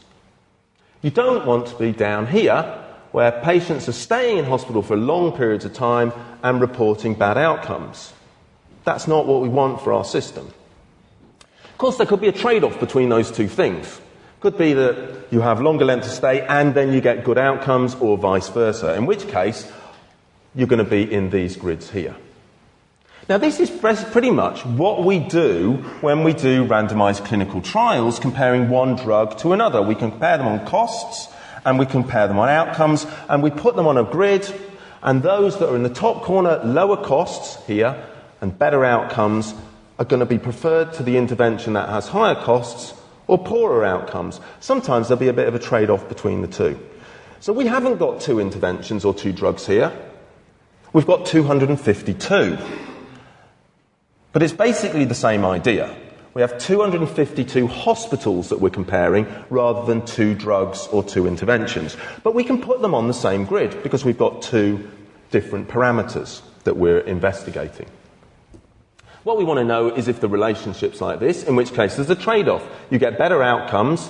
You don't want to be down here where patients are staying in hospital for long periods of time and reporting bad outcomes. That's not what we want for our system. Of course, there could be a trade off between those two things. Could be that you have longer length of stay and then you get good outcomes, or vice versa, in which case you're going to be in these grids here. Now, this is pretty much what we do when we do randomized clinical trials comparing one drug to another. We compare them on costs and we compare them on outcomes, and we put them on a grid, and those that are in the top corner, lower costs here, and better outcomes, are going to be preferred to the intervention that has higher costs or poorer outcomes. Sometimes there'll be a bit of a trade off between the two. So we haven't got two interventions or two drugs here. We've got 252. But it's basically the same idea. We have 252 hospitals that we're comparing rather than two drugs or two interventions. But we can put them on the same grid because we've got two different parameters that we're investigating. What we want to know is if the relationship's like this, in which case there's a trade off. You get better outcomes,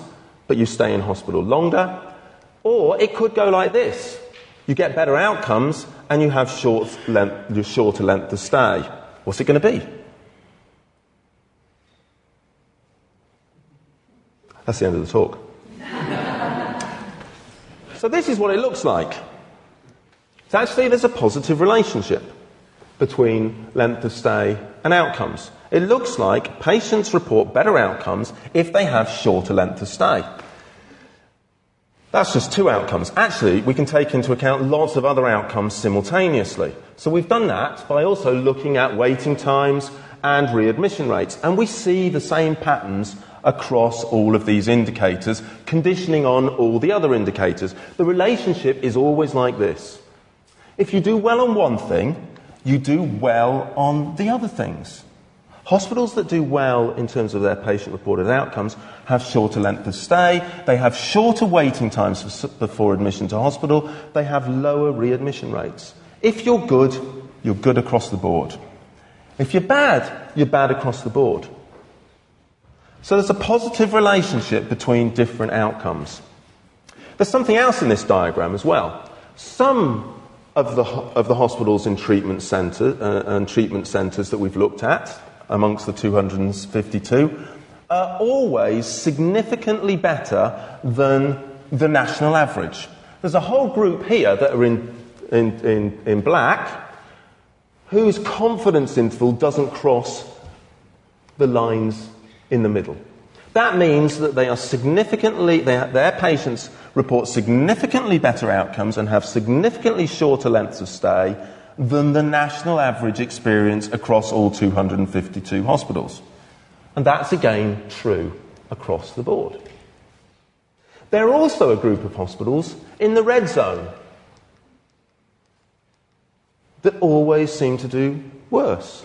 but you stay in hospital longer. Or it could go like this you get better outcomes, and you have short length, shorter length of stay. What's it going to be? That's the end of the talk. so, this is what it looks like. So, actually, there's a positive relationship between length of stay and outcomes. It looks like patients report better outcomes if they have shorter length of stay. That's just two outcomes. Actually, we can take into account lots of other outcomes simultaneously. So we've done that by also looking at waiting times and readmission rates. And we see the same patterns across all of these indicators, conditioning on all the other indicators. The relationship is always like this. If you do well on one thing, you do well on the other things. Hospitals that do well in terms of their patient reported outcomes have shorter length of stay, they have shorter waiting times before admission to hospital, they have lower readmission rates. If you're good, you're good across the board. If you're bad, you're bad across the board. So there's a positive relationship between different outcomes. There's something else in this diagram as well. Some of the, of the hospitals in treatment centre, uh, and treatment centres that we've looked at, amongst the 252, are always significantly better than the national average. There's a whole group here that are in, in, in, in black whose confidence interval doesn't cross the lines in the middle. That means that they are significantly, they, their patients report significantly better outcomes and have significantly shorter lengths of stay than the national average experience across all 252 hospitals. And that's again true across the board. There are also a group of hospitals in the red zone that always seem to do worse.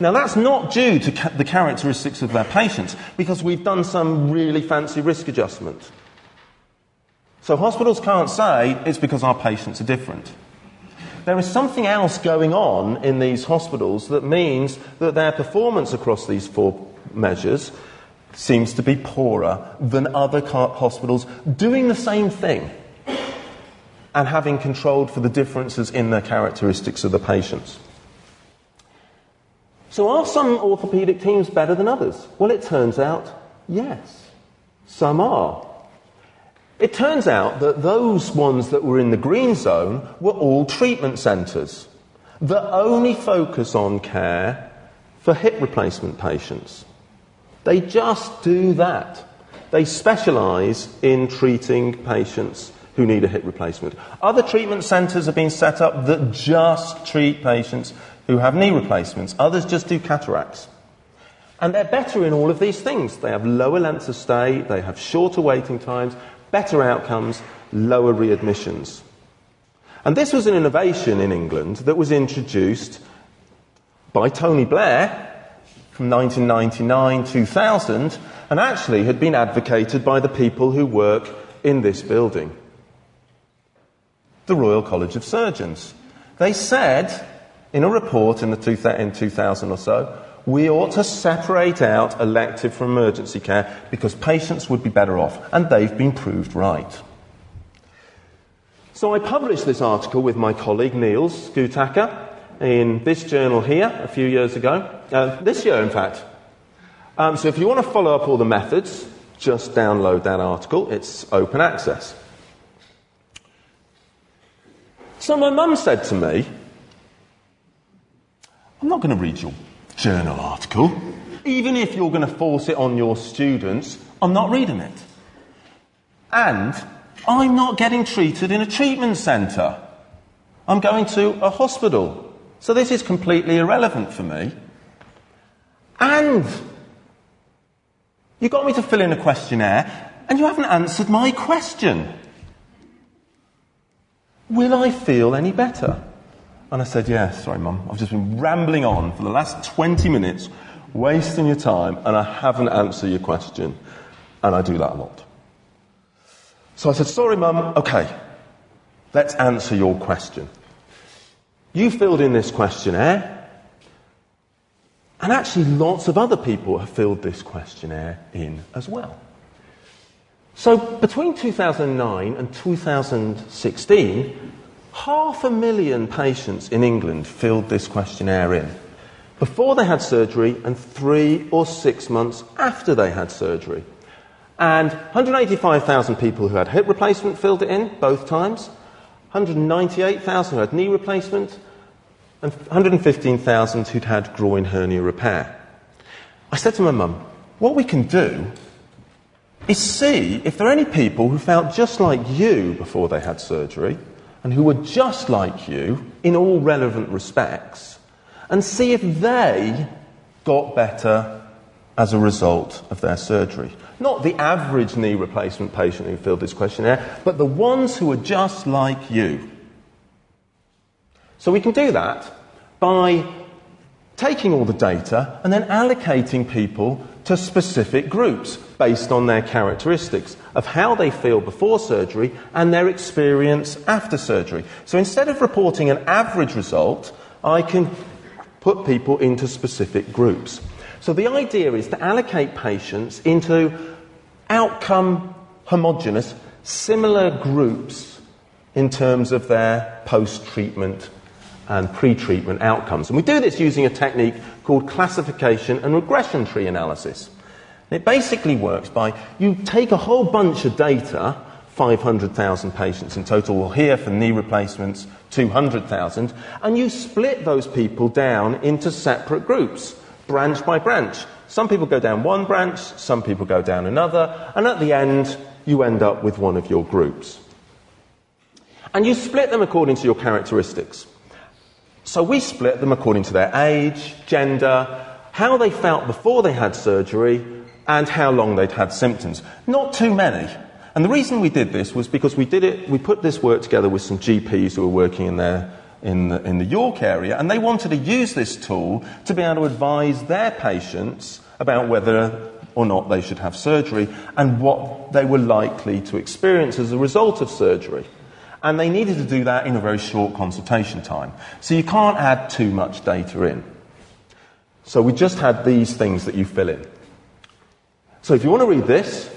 Now, that's not due to ca- the characteristics of their patients, because we've done some really fancy risk adjustment. So, hospitals can't say it's because our patients are different. There is something else going on in these hospitals that means that their performance across these four measures seems to be poorer than other hospitals doing the same thing and having controlled for the differences in the characteristics of the patients. So, are some orthopaedic teams better than others? Well, it turns out, yes, some are. It turns out that those ones that were in the green zone were all treatment centres that only focus on care for hip replacement patients. They just do that. They specialise in treating patients who need a hip replacement. Other treatment centres have been set up that just treat patients who have knee replacements. Others just do cataracts. And they're better in all of these things. They have lower lengths of stay, they have shorter waiting times, better outcomes, lower readmissions. And this was an innovation in England that was introduced by Tony Blair from 1999 2000 and actually had been advocated by the people who work in this building the Royal College of Surgeons. They said in a report in, the in 2000 or so, we ought to separate out elective from emergency care because patients would be better off, and they've been proved right. So I published this article with my colleague Nils Gutacker in this journal here a few years ago, uh, this year in fact. Um, so if you want to follow up all the methods, just download that article. It's open access. So my mum said to me, I'm not going to read your journal article. Even if you're going to force it on your students, I'm not reading it. And I'm not getting treated in a treatment centre. I'm going to a hospital. So this is completely irrelevant for me. And you got me to fill in a questionnaire and you haven't answered my question. Will I feel any better? And I said, Yeah, sorry, Mum. I've just been rambling on for the last 20 minutes, wasting your time, and I haven't answered your question. And I do that a lot. So I said, Sorry, Mum. Okay, let's answer your question. You filled in this questionnaire. And actually, lots of other people have filled this questionnaire in as well. So, between 2009 and 2016, half a million patients in England filled this questionnaire in before they had surgery and three or six months after they had surgery. And 185,000 people who had hip replacement filled it in both times, 198,000 who had knee replacement, and 115,000 who'd had groin hernia repair. I said to my mum, what we can do is see if there are any people who felt just like you before they had surgery and who were just like you in all relevant respects and see if they got better as a result of their surgery. Not the average knee replacement patient who filled this questionnaire, but the ones who are just like you. So we can do that by taking all the data and then allocating people to specific groups based on their characteristics of how they feel before surgery and their experience after surgery. So instead of reporting an average result, I can put people into specific groups. So the idea is to allocate patients into outcome homogenous, similar groups in terms of their post treatment and pre treatment outcomes. And we do this using a technique called classification and regression tree analysis. It basically works by you take a whole bunch of data, 500,000 patients in total, well, here for knee replacements, 200,000, and you split those people down into separate groups, branch by branch. Some people go down one branch, some people go down another, and at the end, you end up with one of your groups. And you split them according to your characteristics. So we split them according to their age, gender, how they felt before they had surgery, and how long they'd had symptoms. Not too many. And the reason we did this was because we did it, we put this work together with some GPs who were working in their in the, in the York area, and they wanted to use this tool to be able to advise their patients about whether or not they should have surgery and what they were likely to experience as a result of surgery. And they needed to do that in a very short consultation time. So you can't add too much data in. So we just had these things that you fill in. So if you want to read this,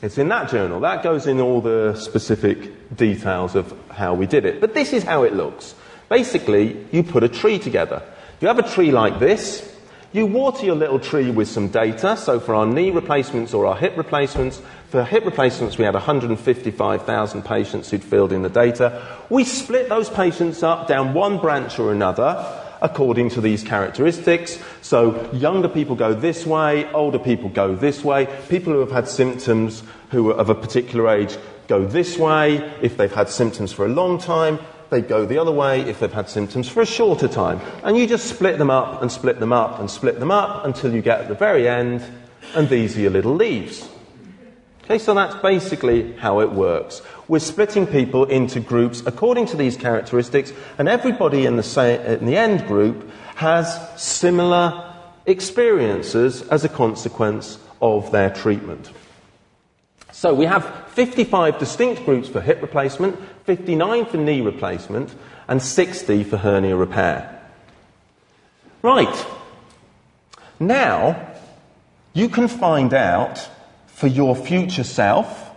it's in that journal. That goes in all the specific details of how we did it. But this is how it looks. Basically, you put a tree together. You have a tree like this, you water your little tree with some data. So for our knee replacements or our hip replacements, for hip replacements we had 155,000 patients who'd filled in the data. We split those patients up down one branch or another according to these characteristics. So younger people go this way, older people go this way. People who have had symptoms who are of a particular age go this way. If they've had symptoms for a long time, they go the other way if they've had symptoms for a shorter time. And you just split them up and split them up and split them up until you get at the very end, and these are your little leaves. Okay, so that's basically how it works. We're splitting people into groups according to these characteristics, and everybody in the, in the end group has similar experiences as a consequence of their treatment. So we have 55 distinct groups for hip replacement, 59 for knee replacement, and 60 for hernia repair. Right. Now, you can find out for your future self,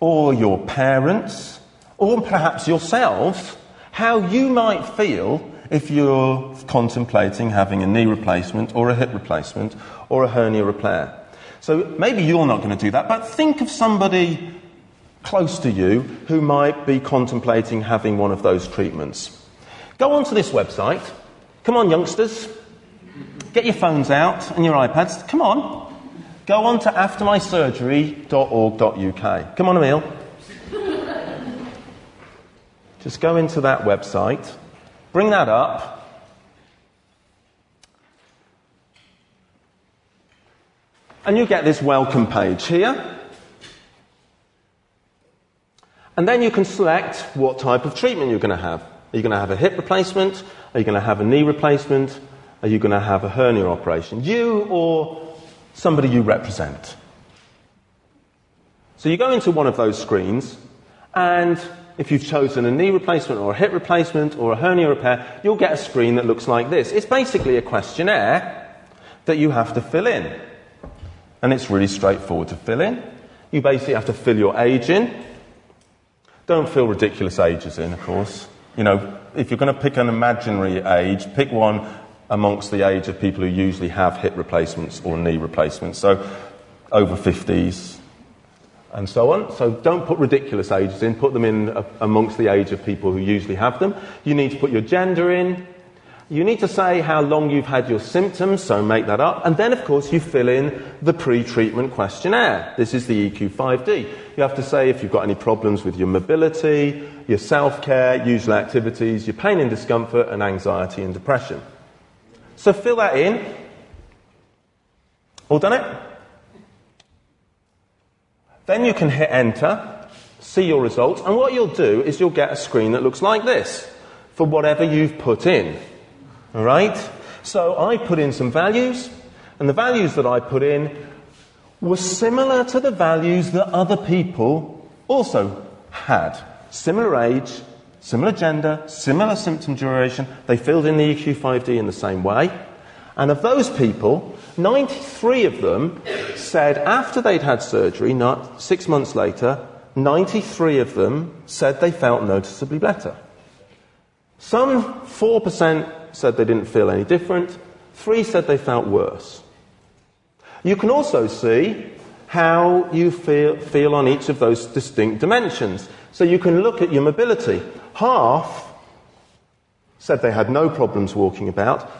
or your parents, or perhaps yourself, how you might feel if you're contemplating having a knee replacement, or a hip replacement, or a hernia repair. So maybe you're not going to do that, but think of somebody close to you who might be contemplating having one of those treatments. Go onto this website. Come on, youngsters. Get your phones out and your iPads. Come on. Go on to aftermysurgery.org.uk. Come on, Emil. Just go into that website, bring that up. And you get this welcome page here. And then you can select what type of treatment you're going to have. Are you going to have a hip replacement? Are you going to have a knee replacement? Are you going to have a hernia operation? You or somebody you represent. So you go into one of those screens, and if you've chosen a knee replacement or a hip replacement or a hernia repair, you'll get a screen that looks like this. It's basically a questionnaire that you have to fill in. And it's really straightforward to fill in. You basically have to fill your age in. Don't fill ridiculous ages in, of course. You know, if you're going to pick an imaginary age, pick one amongst the age of people who usually have hip replacements or knee replacements. So over 50s and so on. So don't put ridiculous ages in, put them in uh, amongst the age of people who usually have them. You need to put your gender in. You need to say how long you've had your symptoms, so make that up. And then, of course, you fill in the pre treatment questionnaire. This is the EQ5D. You have to say if you've got any problems with your mobility, your self care, usual activities, your pain and discomfort, and anxiety and depression. So fill that in. All done it? Then you can hit enter, see your results, and what you'll do is you'll get a screen that looks like this for whatever you've put in. All right? So I put in some values, and the values that I put in were similar to the values that other people also had. Similar age, similar gender, similar symptom duration. They filled in the EQ5D in the same way. And of those people, 93 of them said after they'd had surgery, not six months later, 93 of them said they felt noticeably better. Some 4% said they didn't feel any different. Three said they felt worse. You can also see how you feel, feel on each of those distinct dimensions. So you can look at your mobility. Half said they had no problems walking about,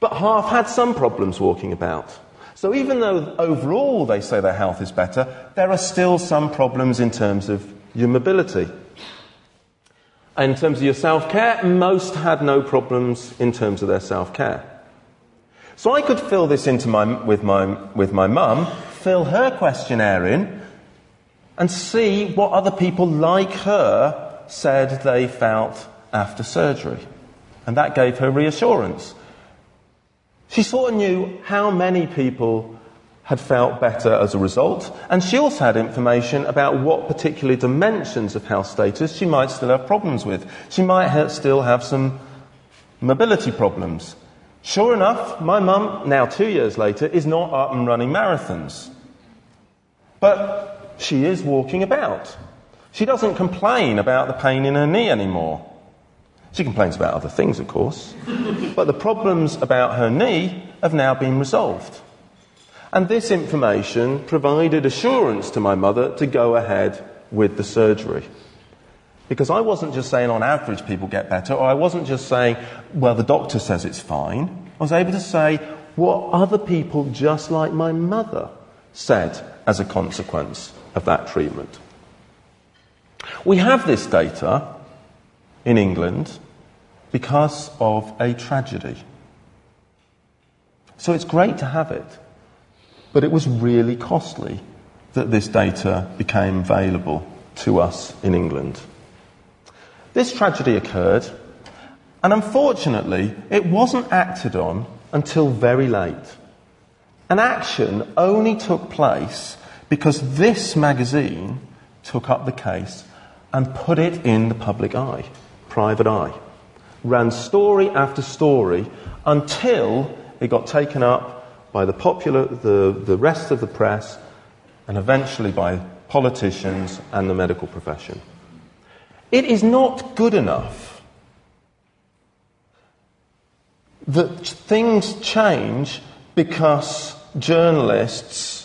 but half had some problems walking about. So even though overall they say their health is better, there are still some problems in terms of your mobility. In terms of your self care, most had no problems in terms of their self care. So I could fill this into my, with my, with my mum, fill her questionnaire in, and see what other people like her said they felt after surgery. And that gave her reassurance. She sort of knew how many people had felt better as a result, and she also had information about what particular dimensions of health status she might still have problems with. She might ha- still have some mobility problems. Sure enough, my mum, now two years later, is not up and running marathons. But she is walking about. She doesn't complain about the pain in her knee anymore. She complains about other things, of course. but the problems about her knee have now been resolved. And this information provided assurance to my mother to go ahead with the surgery. Because I wasn't just saying on average people get better, or I wasn't just saying, well, the doctor says it's fine. I was able to say what other people just like my mother said as a consequence of that treatment. We have this data in England because of a tragedy. So it's great to have it. But it was really costly that this data became available to us in England. This tragedy occurred, and unfortunately, it wasn't acted on until very late. An action only took place because this magazine took up the case and put it in the public eye, private eye. Ran story after story until it got taken up by the popular, the, the rest of the press, and eventually by politicians and the medical profession. It is not good enough that things change because journalists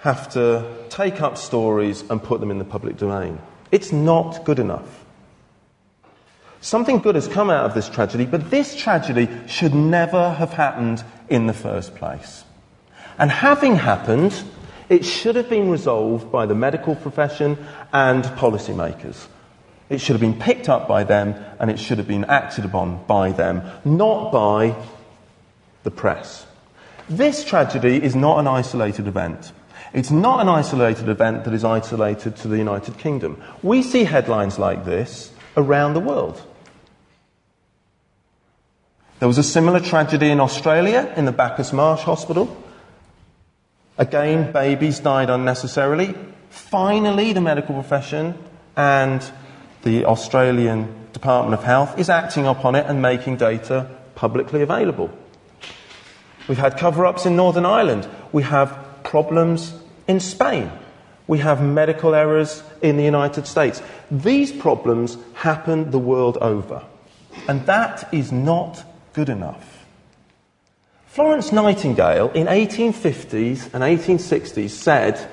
have to take up stories and put them in the public domain. It's not good enough. Something good has come out of this tragedy, but this tragedy should never have happened in the first place. And having happened, it should have been resolved by the medical profession and policymakers. It should have been picked up by them and it should have been acted upon by them, not by the press. This tragedy is not an isolated event. It's not an isolated event that is isolated to the United Kingdom. We see headlines like this around the world. There was a similar tragedy in Australia in the Bacchus Marsh Hospital. Again, babies died unnecessarily. Finally, the medical profession and the Australian Department of Health is acting upon it and making data publicly available. We've had cover ups in Northern Ireland. We have problems in Spain. We have medical errors in the United States. These problems happen the world over. And that is not good enough. Florence Nightingale in 1850s and 1860s said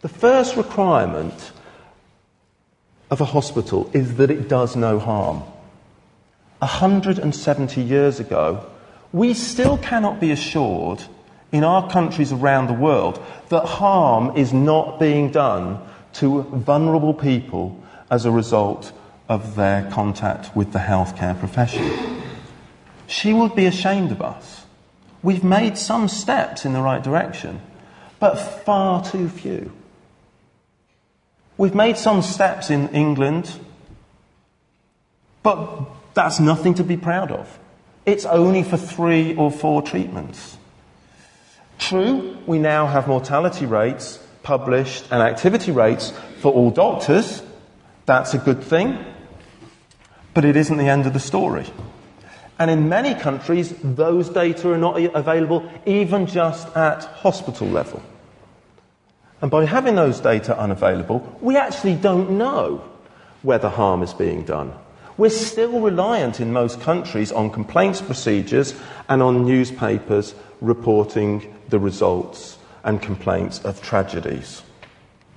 the first requirement of a hospital is that it does no harm. 170 years ago, we still cannot be assured in our countries around the world that harm is not being done to vulnerable people as a result of their contact with the healthcare profession. She would be ashamed of us. We've made some steps in the right direction, but far too few. We've made some steps in England, but that's nothing to be proud of. It's only for three or four treatments. True, we now have mortality rates published and activity rates for all doctors. That's a good thing. But it isn't the end of the story. And in many countries, those data are not available even just at hospital level. And by having those data unavailable, we actually don't know whether harm is being done. We're still reliant in most countries on complaints procedures and on newspapers reporting the results and complaints of tragedies.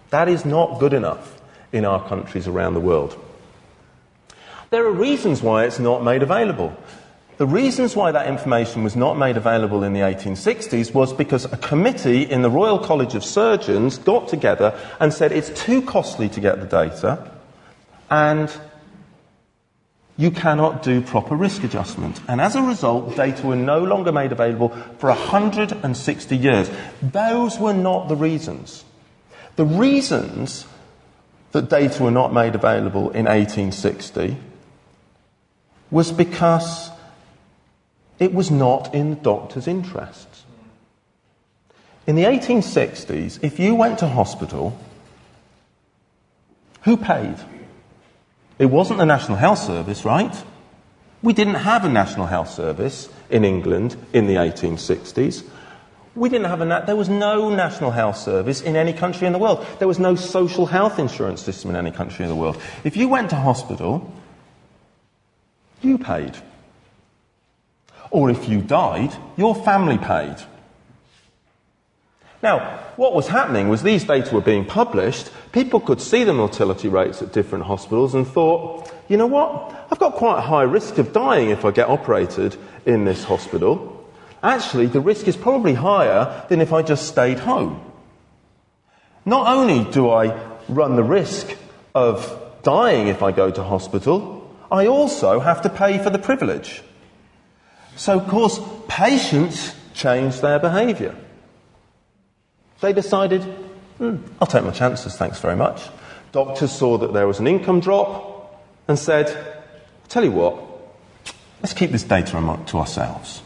That is not good enough in our countries around the world. There are reasons why it's not made available. The reasons why that information was not made available in the 1860s was because a committee in the Royal College of Surgeons got together and said it's too costly to get the data and you cannot do proper risk adjustment. And as a result, data were no longer made available for 160 years. Those were not the reasons. The reasons that data were not made available in 1860 was because it was not in the doctor's interests. In the 1860s, if you went to hospital, who paid? It wasn't the National Health Service, right? We didn't have a National Health Service in England in the 1860s. We didn't have a na- there was no national health service in any country in the world. There was no social health insurance system in any country in the world. If you went to hospital, you paid. Or if you died, your family paid. Now, what was happening was these data were being published, people could see the mortality rates at different hospitals and thought, you know what, I've got quite a high risk of dying if I get operated in this hospital. Actually, the risk is probably higher than if I just stayed home. Not only do I run the risk of dying if I go to hospital, I also have to pay for the privilege. So, of course, patients change their behaviour. They decided, hmm, I'll take my chances, thanks very much. Doctors saw that there was an income drop and said, tell you what, let's keep this data to ourselves.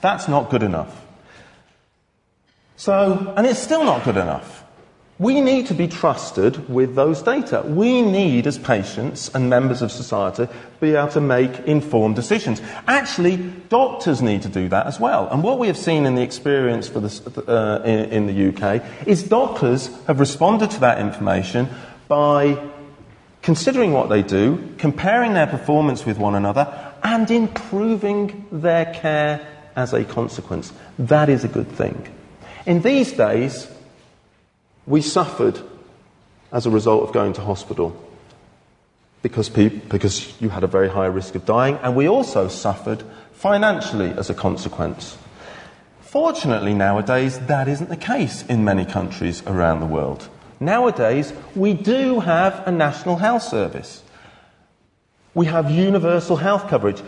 That's not good enough. So, and it's still not good enough. We need to be trusted with those data. We need, as patients and members of society, be able to make informed decisions. Actually, doctors need to do that as well. And what we have seen in the experience for this, uh, in, in the UK is doctors have responded to that information by considering what they do, comparing their performance with one another, and improving their care as a consequence. That is a good thing. In these days, we suffered as a result of going to hospital because, because you had a very high risk of dying, and we also suffered financially as a consequence. Fortunately, nowadays, that isn't the case in many countries around the world. Nowadays, we do have a national health service. We have universal health coverage.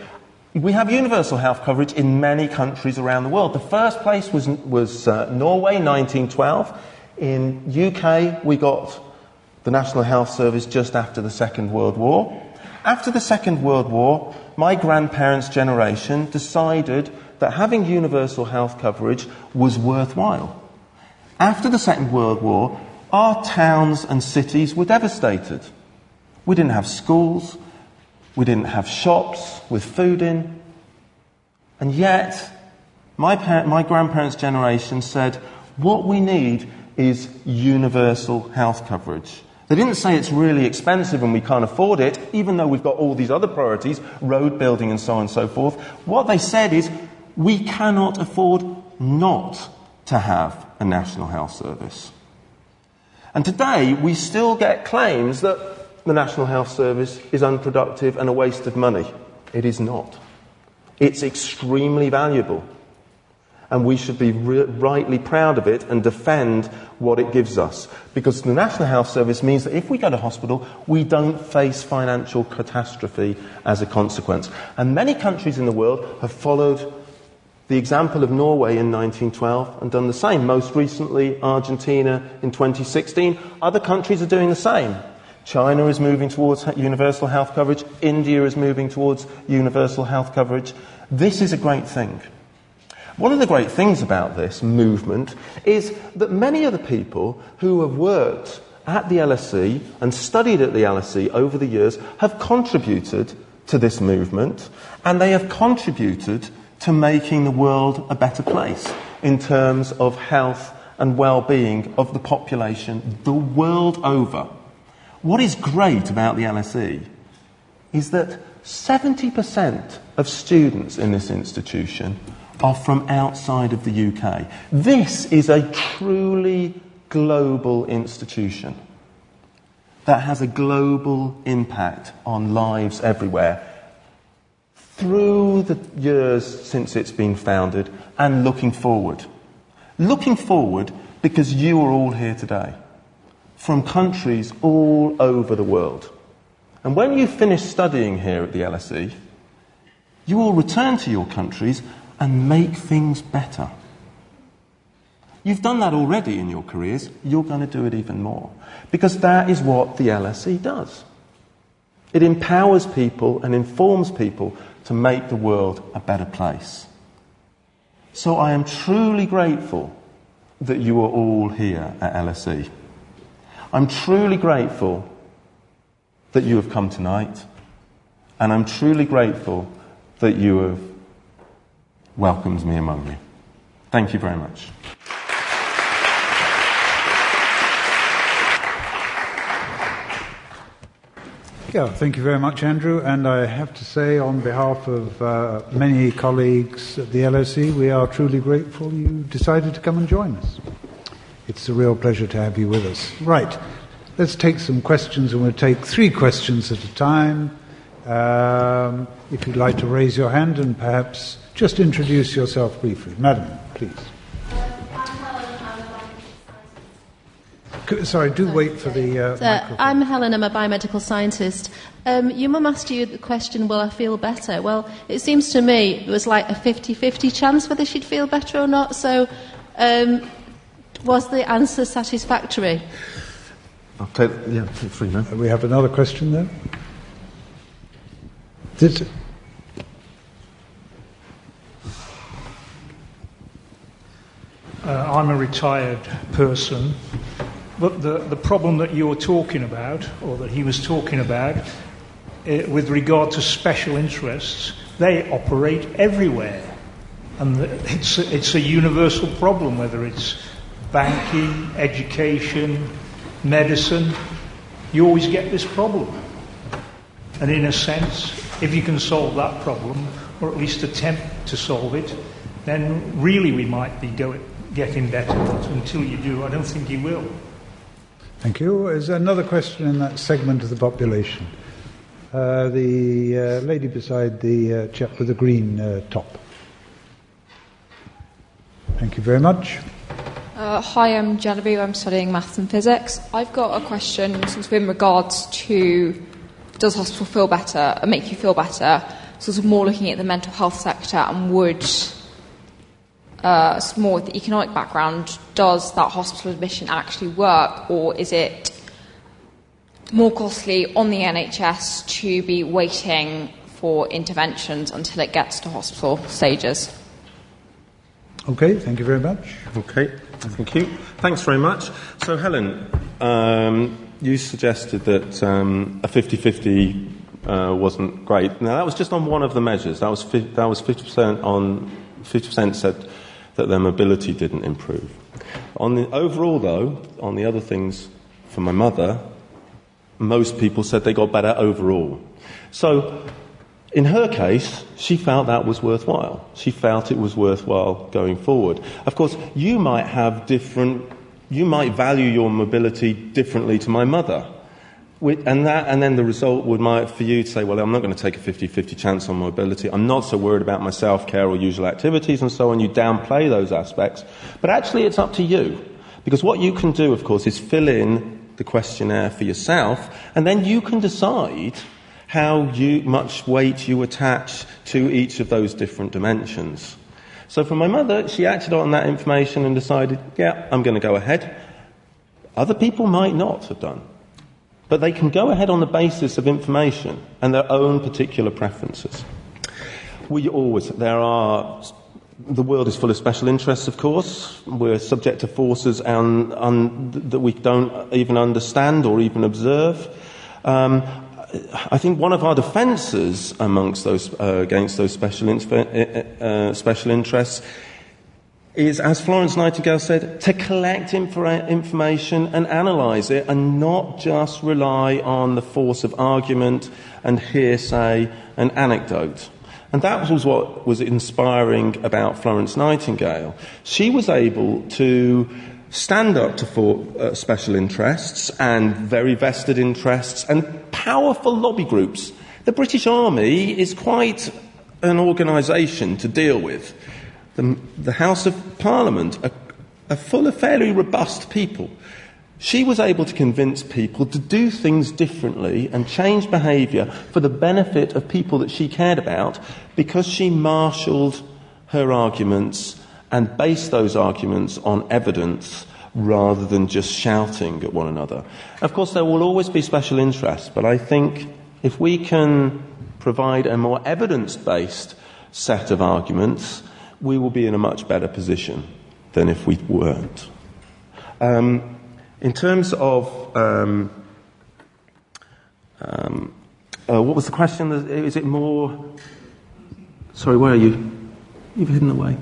We have universal health coverage in many countries around the world. The first place was, was uh, Norway, 1912. In UK, we got the National Health Service just after the Second World War. After the Second World War, my grandparents' generation decided that having universal health coverage was worthwhile. After the Second World War, our towns and cities were devastated. We didn't have schools, we didn't have shops with food in, and yet my, my grandparents' generation said, what we need is universal health coverage. They didn't say it's really expensive and we can't afford it, even though we've got all these other priorities, road building and so on and so forth. What they said is we cannot afford not to have a national health service. And today we still get claims that the National Health Service is unproductive and a waste of money. It is not. It's extremely valuable. And we should be re- rightly proud of it and defend what it gives us. Because the National Health Service means that if we go to hospital, we don't face financial catastrophe as a consequence. And many countries in the world have followed the example of Norway in 1912 and done the same. Most recently, Argentina in 2016. Other countries are doing the same. China is moving towards universal health coverage. India is moving towards universal health coverage. This is a great thing. One of the great things about this movement is that many of the people who have worked at the LSE and studied at the LSE over the years have contributed to this movement and they have contributed to making the world a better place in terms of health and well-being of the population the world over. What is great about the LSE is that 70% of students in this institution are from outside of the UK. This is a truly global institution that has a global impact on lives everywhere through the years since it's been founded and looking forward. Looking forward because you are all here today from countries all over the world. And when you finish studying here at the LSE, you will return to your countries and make things better. You've done that already in your careers, you're going to do it even more. Because that is what the LSE does. It empowers people and informs people to make the world a better place. So I am truly grateful that you are all here at LSE. I'm truly grateful that you have come tonight, and I'm truly grateful that you have welcomed me among you. Thank you very much. Yeah, thank you very much, Andrew. And I have to say, on behalf of uh, many colleagues at the LSE, we are truly grateful you decided to come and join us. It's a real pleasure to have you with us. Right, let's take some questions, and we'll take three questions at a time. Um, if you'd like to raise your hand and perhaps just introduce yourself briefly. Madam, please. Sorry, do wait for the uh, so, I'm Helen, I'm a biomedical scientist. Um, your mum asked you the question, will I feel better? Well, it seems to me it was like a 50-50 chance whether she'd feel better or not. So um, was the answer satisfactory? I'll take, yeah, three now. We have another question there. Did, uh, I'm a retired person but the, the problem that you're talking about, or that he was talking about, uh, with regard to special interests, they operate everywhere. And it's a, it's a universal problem, whether it's banking, education, medicine. You always get this problem. And in a sense, if you can solve that problem, or at least attempt to solve it, then really we might be going, getting better. But until you do, I don't think you will. Thank you. Is there another question in that segment of the population? Uh, the uh, lady beside the uh, chap with the green uh, top. very much. Uh, hi, I'm Genevieve. I'm studying maths and physics. I've got a question sort of in regards to does hospital feel better, and make you feel better? Sort of more looking at the mental health sector and would, uh, more with the economic background, does that hospital admission actually work or is it more costly on the NHS to be waiting for interventions until it gets to hospital stages? Okay, thank you very much. Okay, thank you. Thanks very much. So, Helen, um, you suggested that um, a 50 50 uh, wasn't great. Now, that was just on one of the measures. That was, fi- that was 50% on, 50% said that their mobility didn't improve. On the overall, though, on the other things for my mother, most people said they got better overall. So, in her case, she felt that was worthwhile. She felt it was worthwhile going forward. Of course, you might have different, you might value your mobility differently to my mother. And, that, and then the result would might for you to say, well, I'm not going to take a 50 50 chance on mobility. I'm not so worried about my self care or usual activities and so on. You downplay those aspects. But actually, it's up to you. Because what you can do, of course, is fill in the questionnaire for yourself, and then you can decide how you, much weight you attach to each of those different dimensions. So for my mother, she acted on that information and decided, yeah, I'm going to go ahead. Other people might not have done. But they can go ahead on the basis of information and their own particular preferences. We always, there are, the world is full of special interests, of course. We're subject to forces and, and, that we don't even understand or even observe. Um, I think one of our defences amongst those, uh, against those special, in, uh, uh, special interests is, as Florence Nightingale said, to collect information and analyse it and not just rely on the force of argument and hearsay and anecdote. And that was what was inspiring about Florence Nightingale. She was able to stand up to for, uh, special interests and very vested interests and powerful lobby groups. The British Army is quite an organisation to deal with. The, the, House of Parliament are, are full of fairly robust people. She was able to convince people to do things differently and change behaviour for the benefit of people that she cared about because she marshalled her arguments and based those arguments on evidence rather than just shouting at one another. Of course, there will always be special interests, but I think if we can provide a more evidence based set of arguments, we will be in a much better position than if we weren't. Um, in terms of um, um, uh, what was the question? Is it more? Sorry, where are you? You've hidden away.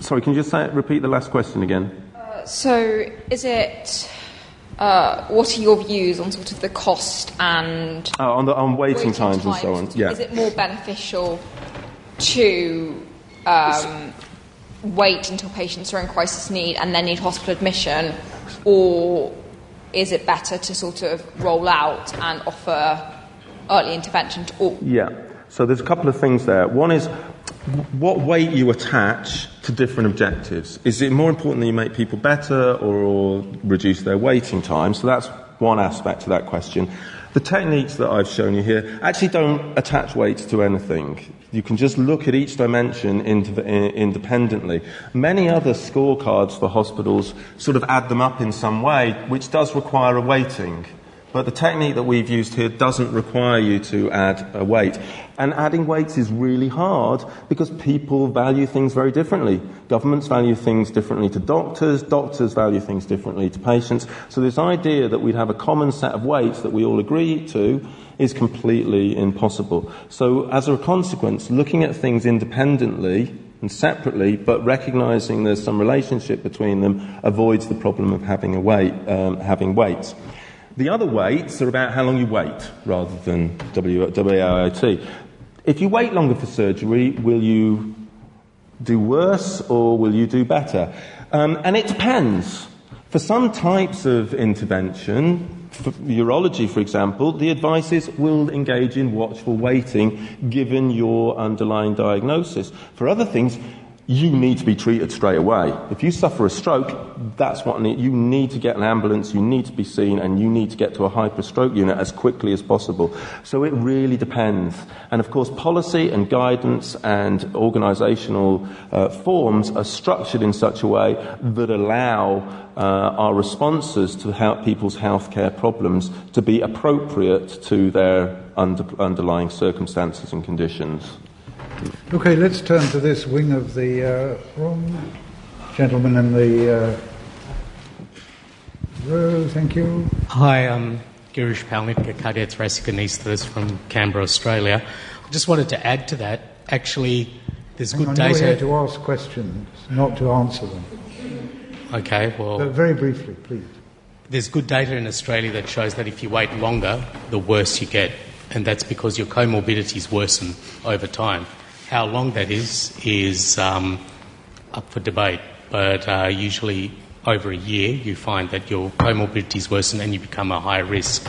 Sorry, can you just say, repeat the last question again? Uh, so, is it. Uh, what are your views on sort of the cost and oh, on the on waiting, waiting times, times, and so on? Yeah. Is it more beneficial to um, wait until patients are in crisis need and then need hospital admission, or is it better to sort of roll out and offer early intervention to all? Yeah. So there's a couple of things there. One is what weight you attach to different objectives. Is it more important that you make people better or reduce their waiting time? So that's one aspect to that question. The techniques that I've shown you here actually don't attach weights to anything. You can just look at each dimension independently. Many other scorecards for hospitals sort of add them up in some way, which does require a weighting. But the technique that we've used here doesn't require you to add a weight. And adding weights is really hard because people value things very differently. Governments value things differently to doctors, doctors value things differently to patients. So this idea that we'd have a common set of weights that we all agree to is completely impossible. So as a consequence, looking at things independently and separately, but recognizing there's some relationship between them, avoids the problem of having a weight, um, having weights. The other weights are about how long you wait rather than WAIT. If you wait longer for surgery, will you do worse or will you do better? Um, and it depends. For some types of intervention, for urology, for example, the advice is will engage in watchful waiting given your underlying diagnosis. For other things, you need to be treated straight away. If you suffer a stroke, that's what you need to get an ambulance, you need to be seen, and you need to get to a hyper stroke unit as quickly as possible. So it really depends. And of course, policy and guidance and organisational uh, forms are structured in such a way that allow uh, our responses to help people's healthcare problems to be appropriate to their under- underlying circumstances and conditions. Okay, let's turn to this wing of the uh, room. Gentleman in the uh, row, thank you. Hi, I'm Girish Palnitka, cardiothoracic anaesthetist from Canberra, Australia. I just wanted to add to that. Actually, there's Hang good on, data. You're here to ask questions, not to answer them. Okay, well, But very briefly, please. there's good data in Australia that shows that if you wait longer, the worse you get. And that's because your comorbidities worsen over time. How long that is, is um, up for debate. But uh, usually, over a year, you find that your comorbidities worsen and you become a higher risk.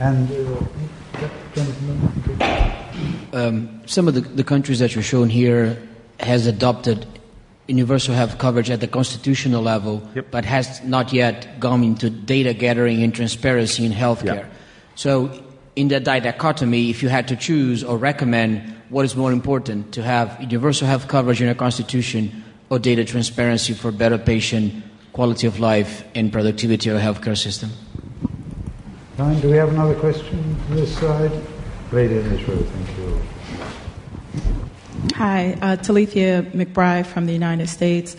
And, uh, gentleman, thank you. um, some of the, the countries that you're showing here has adopted universal health coverage at the constitutional level, Yep. but has not yet gone into data gathering and transparency in healthcare. Yeah. So, in that dichotomy, if you had to choose or recommend what is more important, to have universal health coverage in a constitution or data transparency for better patient quality of life and productivity of the healthcare system? Fine. Do we have another question on this side? Lady in this row, thank you. Hi, uh, Talithia McBride from the United States.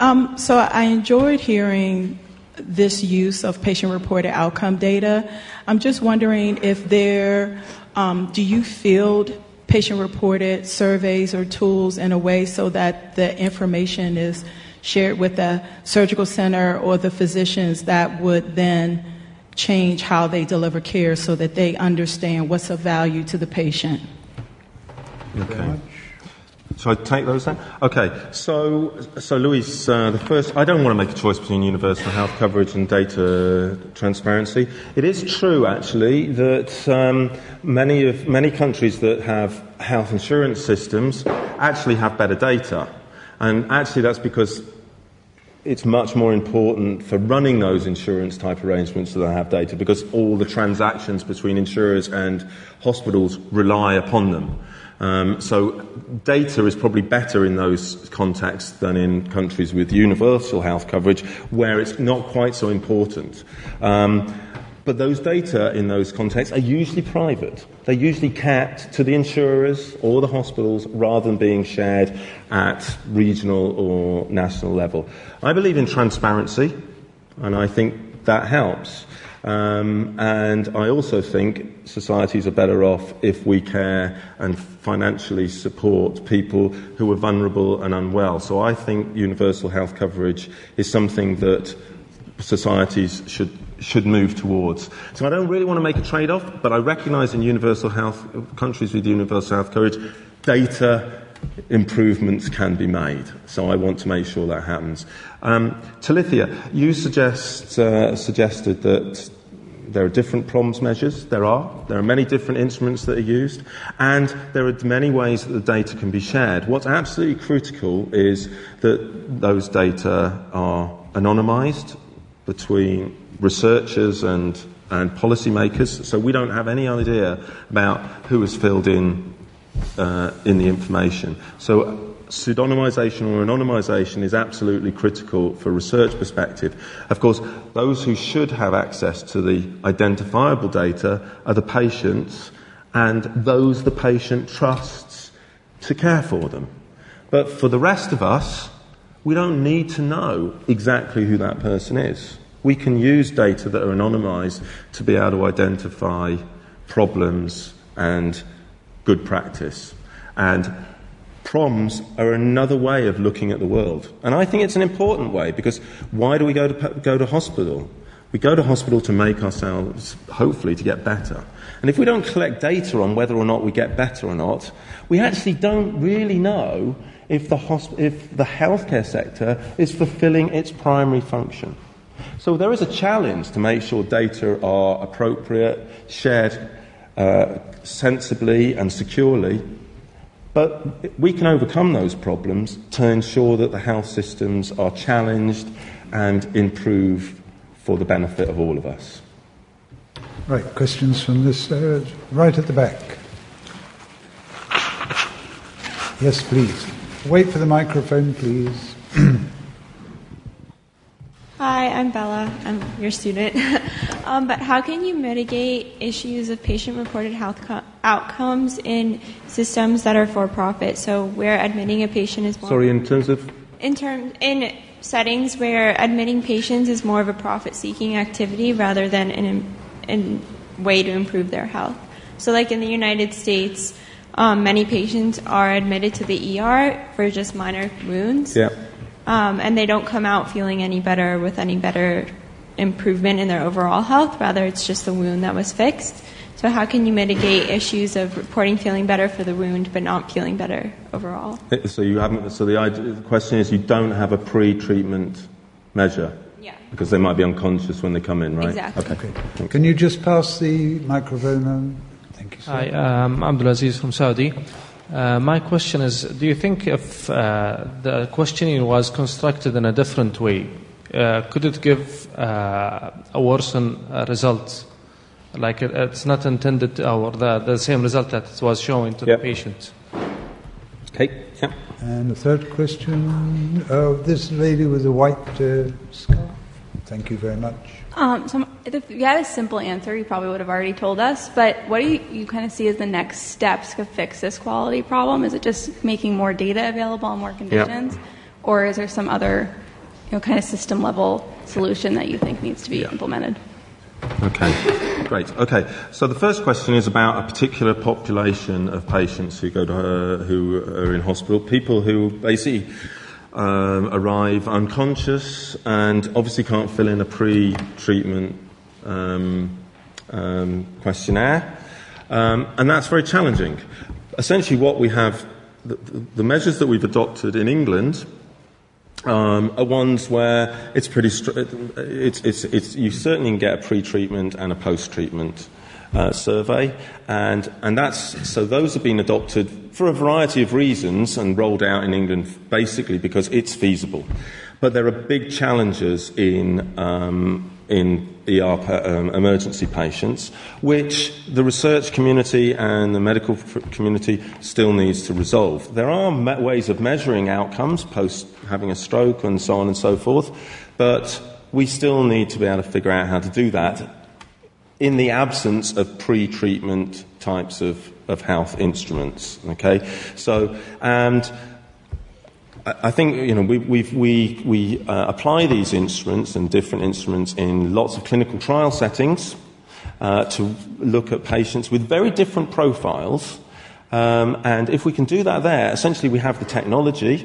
Um, so I enjoyed hearing this use of patient-reported outcome data. I'm just wondering if there, um, do you field patient-reported surveys or tools in a way so that the information is shared with the surgical center or the physicians that would then change how they deliver care so that they understand what's of value to the patient? Okay. Shall I take those then? Okay, so, so Louise, uh, the first, I don't want to make a choice between universal health coverage and data transparency. It is true, actually, that um, many, of, many countries that have health insurance systems actually have better data. And actually, that's because it's much more important for running those insurance type arrangements that they have data because all the transactions between insurers and hospitals rely upon them. Um, so data is probably better in those contexts than in countries with universal health coverage where it's not quite so important. Um, but those data in those contexts are usually private. They're usually kept to the insurers or the hospitals rather than being shared at regional or national level. I believe in transparency, and I think that helps. Um, and I also think societies are better off if we care and financially support people who are vulnerable and unwell. So I think universal health coverage is something that societies should should move towards. So I don't really want to make a trade-off, but I recognise in universal health countries with universal health coverage, data improvements can be made. So I want to make sure that happens. Um, Talithia, you suggest, uh, suggested that there are different PROMS measures. There are. There are many different instruments that are used. And there are many ways that the data can be shared. What's absolutely critical is that those data are anonymised between researchers and, and policymakers. So we don't have any idea about who has filled in uh, in the information. So pseudonymisation or anonymisation is absolutely critical for research perspective. Of course, those who should have access to the identifiable data are the patients and those the patient trusts to care for them. But for the rest of us, we don't need to know exactly who that person is. We can use data that are anonymised to be able to identify problems and good practice. And proms are another way of looking at the world. And I think it's an important way because why do we go to, go to hospital? We go to hospital to make ourselves, hopefully, to get better. And if we don't collect data on whether or not we get better or not, we actually don't really know if the, hosp- if the healthcare sector is fulfilling its primary function. So there is a challenge to make sure data are appropriate, shared uh, sensibly and securely. But we can overcome those problems to ensure that the health systems are challenged and improve for the benefit of all of us. Right, questions from this uh, right at the back. Yes, please. Wait for the microphone, please. Hi, I'm Bella. I'm your student. um, but how can you mitigate issues of patient reported health co- outcomes in systems that are for profit? So, where admitting a patient is more. Sorry, in terms of? In, term, in settings where admitting patients is more of a profit seeking activity rather than an, an way to improve their health. So, like in the United States, um, many patients are admitted to the ER for just minor wounds. Yeah um, and they don't come out feeling any better with any better improvement in their overall health. Rather, it's just the wound that was fixed. So, how can you mitigate issues of reporting feeling better for the wound but not feeling better overall? So, you haven't. So, the, idea, the question is, you don't have a pre-treatment measure. Yeah. Because they might be unconscious when they come in, right? Exactly. Okay. okay. Can you just pass the microphone on? Thank you. Sir. Hi, um, Abdulaziz from Saudi. Uh, my question is Do you think if uh, the questioning was constructed in a different way, uh, could it give uh, a worsened uh, result? Like it, it's not intended, to, or the, the same result that it was showing to yep. the patient? Okay, yeah. And the third question oh, this lady with the white scarf. Thank you very much. Um, so if you had a simple answer, you probably would have already told us. But what do you, you kind of see as the next steps to fix this quality problem? Is it just making more data available on more conditions, yep. or is there some other, you know, kind of system level solution that you think needs to be yep. implemented? Okay, great. Okay, so the first question is about a particular population of patients who go to uh, who are in hospital, people who basically um, arrive unconscious and obviously can't fill in a pre treatment um, um, questionnaire. Um, and that's very challenging. Essentially, what we have, the, the measures that we've adopted in England um, are ones where it's pretty, stri- it's, it's, it's, you certainly can get a pre treatment and a post treatment uh, survey. And, and that's, so those have been adopted for a variety of reasons and rolled out in England basically because it's feasible. But there are big challenges in, um, in ER um, emergency patients, which the research community and the medical community still needs to resolve. There are me- ways of measuring outcomes post having a stroke and so on and so forth, but we still need to be able to figure out how to do that in the absence of pre-treatment types of, of health instruments. Okay, so and I think you know we we we uh, apply these instruments and different instruments in lots of clinical trial settings uh, to look at patients with very different profiles, um, and if we can do that there, essentially we have the technology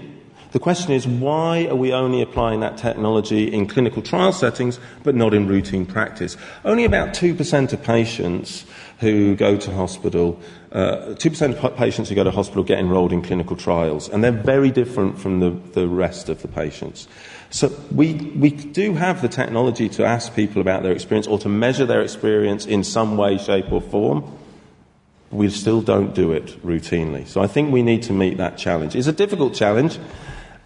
the question is, why are we only applying that technology in clinical trial settings but not in routine practice? Only about 2% of patients who go to hospital, uh, 2% of patients who go to hospital get enrolled in clinical trials, and they're very different from the, the rest of the patients. So we, we do have the technology to ask people about their experience or to measure their experience in some way, shape, or form. We still don't do it routinely. So I think we need to meet that challenge. It's a difficult challenge.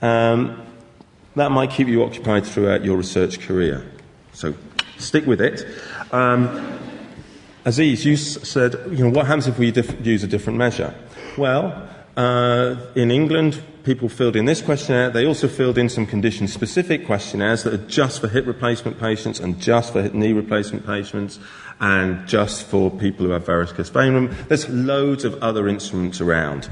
Um, that might keep you occupied throughout your research career. So stick with it. Um, Aziz, you said, you know, what happens if we use a different measure? Well, uh, in England, people filled in this questionnaire. They also filled in some condition specific questionnaires that are just for hip replacement patients and just for knee replacement patients and just for people who have varicose vein. There's loads of other instruments around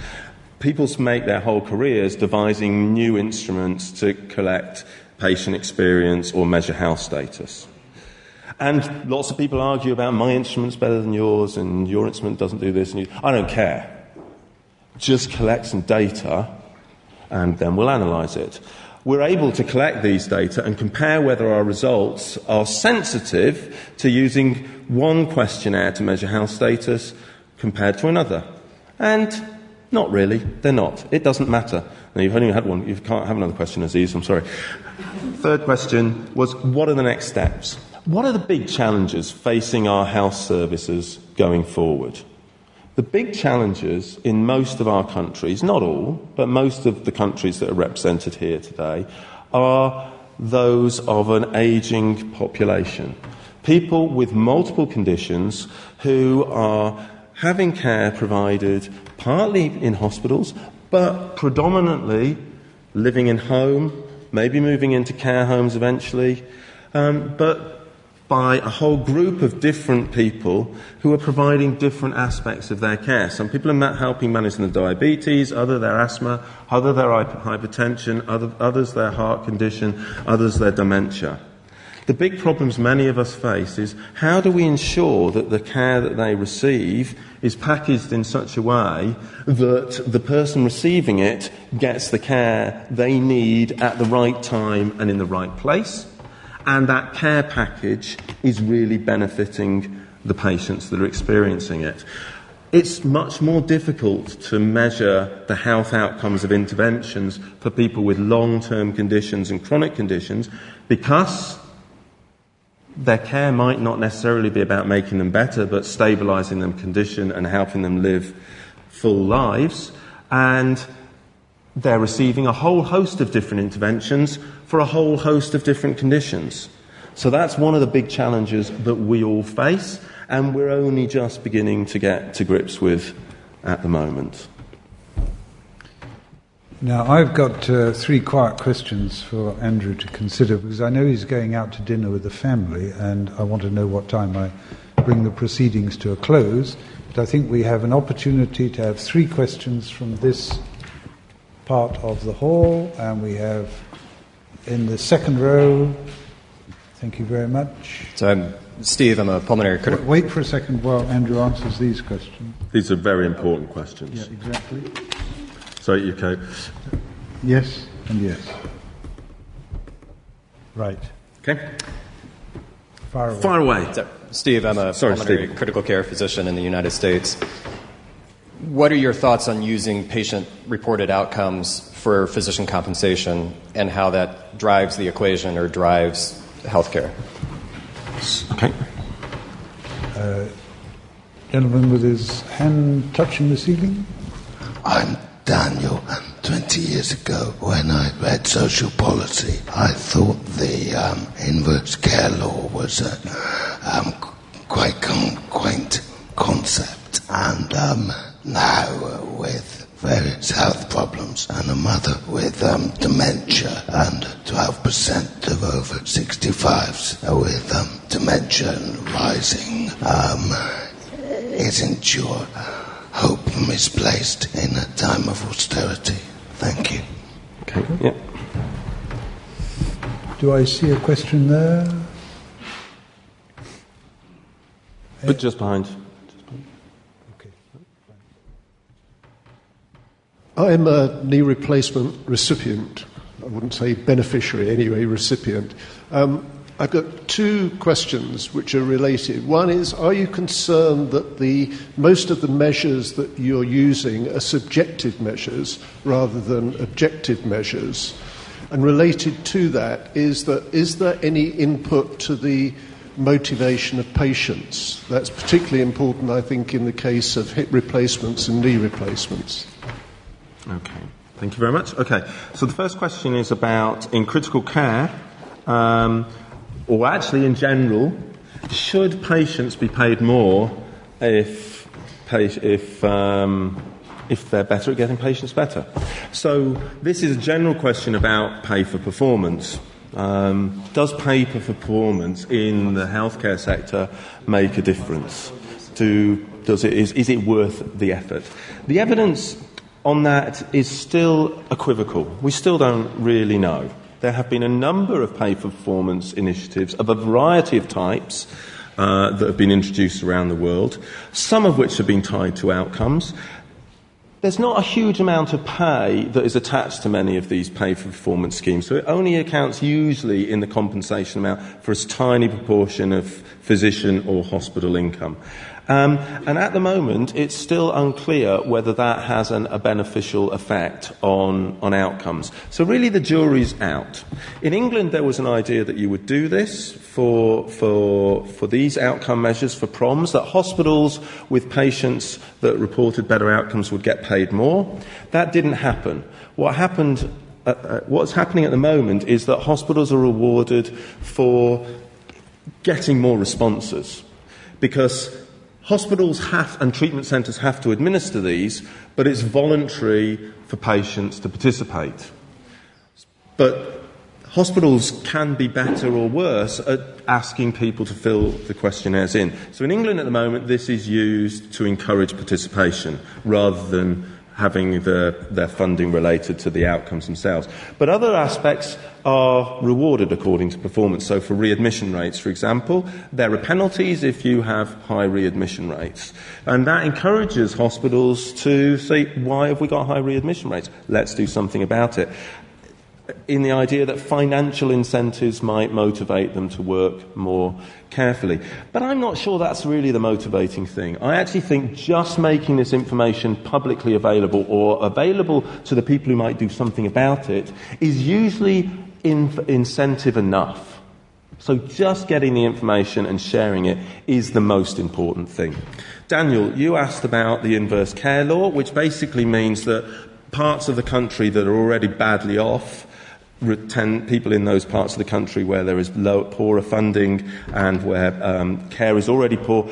people make their whole careers devising new instruments to collect patient experience or measure health status. And lots of people argue about my instrument's better than yours and your instrument doesn't do this. And you, I don't care. Just collect some data and then we'll analyze it. We're able to collect these data and compare whether our results are sensitive to using one questionnaire to measure health status compared to another. And Not really. They're not. It doesn't matter. Now, you've only had one. You can't have another question, Aziz. I'm sorry. Third question was what are the next steps? What are the big challenges facing our health services going forward? The big challenges in most of our countries, not all, but most of the countries that are represented here today, are those of an aging population. People with multiple conditions who are having care provided partly in hospitals, but predominantly living in home, maybe moving into care homes eventually, um, but by a whole group of different people who are providing different aspects of their care. Some people are helping manage their diabetes, others their asthma, others their hypertension, other, others their heart condition, others their dementia. The big problems many of us face is how do we ensure that the care that they receive is packaged in such a way that the person receiving it gets the care they need at the right time and in the right place, and that care package is really benefiting the patients that are experiencing it. It's much more difficult to measure the health outcomes of interventions for people with long term conditions and chronic conditions because their care might not necessarily be about making them better, but stabilizing them condition and helping them live full lives. And they're receiving a whole host of different interventions for a whole host of different conditions. So that's one of the big challenges that we all face, and we're only just beginning to get to grips with at the moment. Now, I've got uh, three quiet questions for Andrew to consider because I know he's going out to dinner with the family and I want to know what time I bring the proceedings to a close. But I think we have an opportunity to have three questions from this part of the hall, and we have in the second row. Thank you very much. So I'm Steve. I'm a pulmonary critic. Wait for a second while Andrew answers these questions. These are very important questions. Yeah, exactly. Sorry, UK. Yes and yes. Right. Okay. Far away. Far away. So, Steve, I'm a Sorry, pulmonary Steve. critical care physician in the United States. What are your thoughts on using patient reported outcomes for physician compensation and how that drives the equation or drives healthcare? Okay. Uh, gentleman with his hand touching the ceiling. I'm Daniel. 20 years ago, when I read social policy, I thought the um, inverse care law was a um, quite quaint concept. And um, now, with various health problems and a mother with um, dementia and 12% of over 65s with um, dementia rising, um, isn't your hope misplaced in a time of austerity. Thank you. Okay, yeah. Do I see a question there? But just behind. Okay. I'm a knee replacement recipient. I wouldn't say beneficiary, anyway, recipient. Um, I've got two questions which are related. One is Are you concerned that the, most of the measures that you're using are subjective measures rather than objective measures? And related to that is that is there any input to the motivation of patients? That's particularly important, I think, in the case of hip replacements and knee replacements. Okay, thank you very much. Okay, so the first question is about in critical care. Um, or actually in general, should patients be paid more if, if, um, if they're better at getting patients better? So this is a general question about pay for performance. Um, does pay for performance in the healthcare sector make a difference? Do, does it, is, is it worth the effort? The evidence on that is still equivocal. We still don't really know there have been a number of pay for performance initiatives of a variety of types uh, that have been introduced around the world, some of which have been tied to outcomes. There's not a huge amount of pay that is attached to many of these pay for performance schemes, so it only accounts usually in the compensation amount for a tiny proportion of physician or hospital income. Um, and at the moment, it's still unclear whether that has an, a beneficial effect on, on outcomes. So, really, the jury's out. In England, there was an idea that you would do this for, for, for these outcome measures for PROMs, that hospitals with patients that reported better outcomes would get paid more. That didn't happen. What happened uh, uh, what's happening at the moment is that hospitals are rewarded for getting more responses because hospitals have and treatment centres have to administer these, but it's voluntary for patients to participate. But hospitals can be better or worse at asking people to fill the questionnaires in. So in England at the moment, this is used to encourage participation rather than having the, their funding related to the outcomes themselves. But other aspects are rewarded according to performance. So, for readmission rates, for example, there are penalties if you have high readmission rates. And that encourages hospitals to say, why have we got high readmission rates? Let's do something about it in the idea that financial incentives might motivate them to work more carefully. But I'm not sure that's really the motivating thing. I actually think just making this information publicly available or available to the people who might do something about it is usually in- incentive enough. So just getting the information and sharing it is the most important thing. Daniel, you asked about the inverse care law, which basically means that parts of the country that are already badly off people in those parts of the country where there is low, poorer funding and where um, care is already poor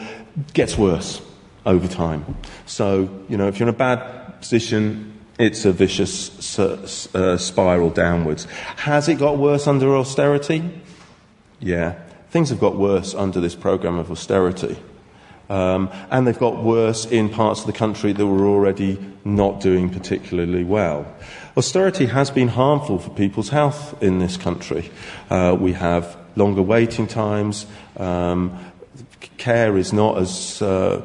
gets worse over time. So, you know, if you're in a bad position, it's a vicious uh, spiral downwards. Has it got worse under austerity? Yeah. Things have got worse under this program of austerity. Um, and they've got worse in parts of the country that were already not doing particularly well. Austerity has been harmful for people's health in this country. Uh, we have longer waiting times. Um, care is not as. Uh,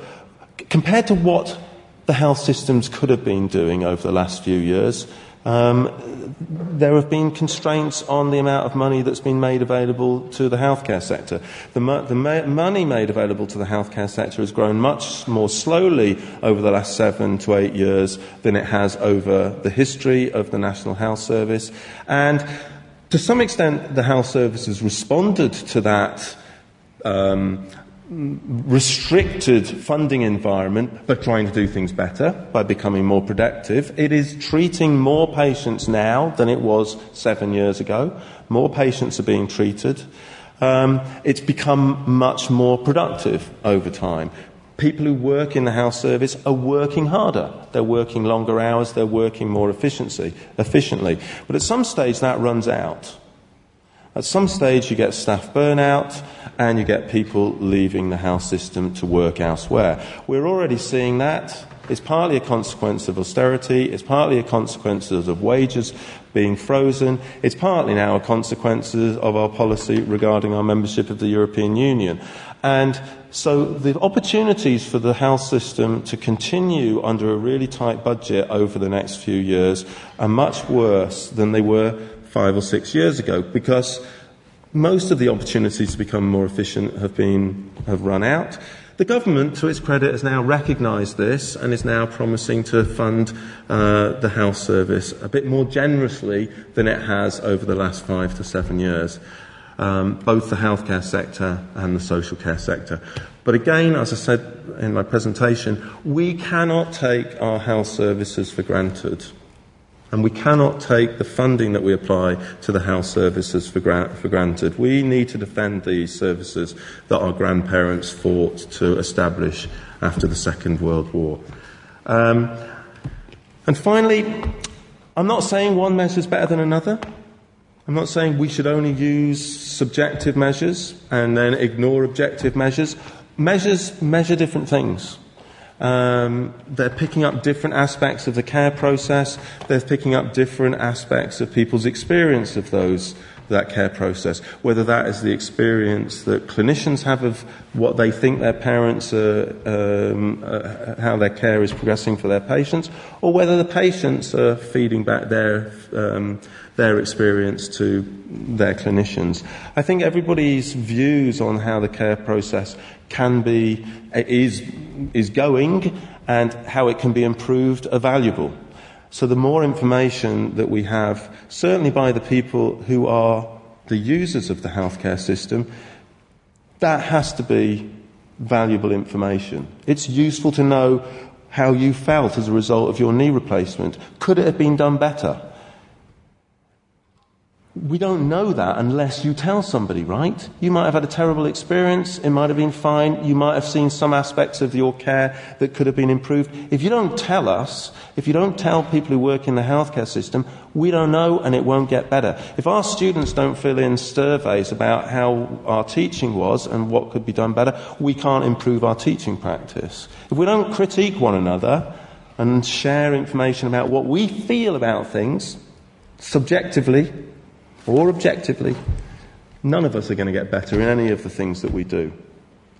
compared to what the health systems could have been doing over the last few years, um, there have been constraints on the amount of money that's been made available to the healthcare sector. The, mo- the ma- money made available to the healthcare sector has grown much more slowly over the last seven to eight years than it has over the history of the National Health Service. And to some extent, the health service has responded to that um, restricted funding environment, but trying to do things better by becoming more productive. It is treating more patients now than it was seven years ago. More patients are being treated. Um, it's become much more productive over time. People who work in the health service are working harder. They're working longer hours, they're working more efficiency, efficiently. But at some stage that runs out. At some stage, you get staff burnout and you get people leaving the house system to work elsewhere. We're already seeing that. It's partly a consequence of austerity, it's partly a consequence of wages being frozen, it's partly now a consequence of our policy regarding our membership of the European Union. And so the opportunities for the health system to continue under a really tight budget over the next few years are much worse than they were five or six years ago because most of the opportunities to become more efficient have been have run out. The government, to its credit, has now recognised this and is now promising to fund uh, the health service a bit more generously than it has over the last five to seven years, um, both the healthcare sector and the social care sector. But again, as I said in my presentation, we cannot take our health services for granted. And we cannot take the funding that we apply to the health services for, gra- for, granted. We need to defend these services that our grandparents fought to establish after the Second World War. Um, and finally, I'm not saying one measure is better than another. I'm not saying we should only use subjective measures and then ignore objective measures. Measures measure different things. Um, they're picking up different aspects of the care process. They're picking up different aspects of people's experience of those that care process, whether that is the experience that clinicians have of what they think their parents are, um, uh, how their care is progressing for their patients, or whether the patients are feeding back their, um, their experience to their clinicians. I think everybody's views on how the care process can be, is, is going and how it can be improved are valuable. So the more information that we have, certainly by the people who are the users of the healthcare system, that has to be valuable information. It's useful to know how you felt as a result of your knee replacement. Could it have been done better? We don't know that unless you tell somebody, right? You might have had a terrible experience, it might have been fine, you might have seen some aspects of your care that could have been improved. If you don't tell us, if you don't tell people who work in the healthcare system, we don't know and it won't get better. If our students don't fill in surveys about how our teaching was and what could be done better, we can't improve our teaching practice. If we don't critique one another and share information about what we feel about things, subjectively, or objectively, none of us are going to get better in any of the things that we do.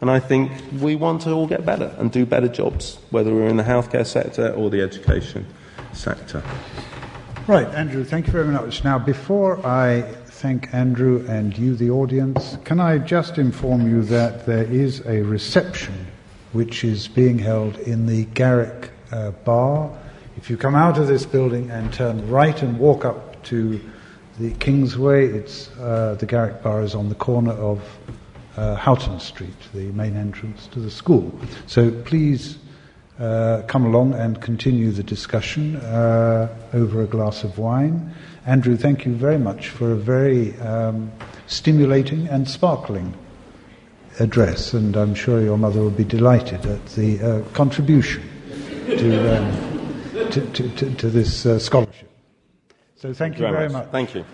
And I think we want to all get better and do better jobs, whether we're in the healthcare sector or the education sector. Right, Andrew, thank you very much. Now, before I thank Andrew and you, the audience, can I just inform you that there is a reception which is being held in the Garrick uh, Bar. If you come out of this building and turn right and walk up to the Kingsway. It's uh, the Garrick Bar is on the corner of uh, Houghton Street, the main entrance to the school. So please uh, come along and continue the discussion uh, over a glass of wine. Andrew, thank you very much for a very um, stimulating and sparkling address, and I'm sure your mother will be delighted at the uh, contribution to, um, to, to, to, this uh, scholarship. So thank, thank you, very much. much. Thank you.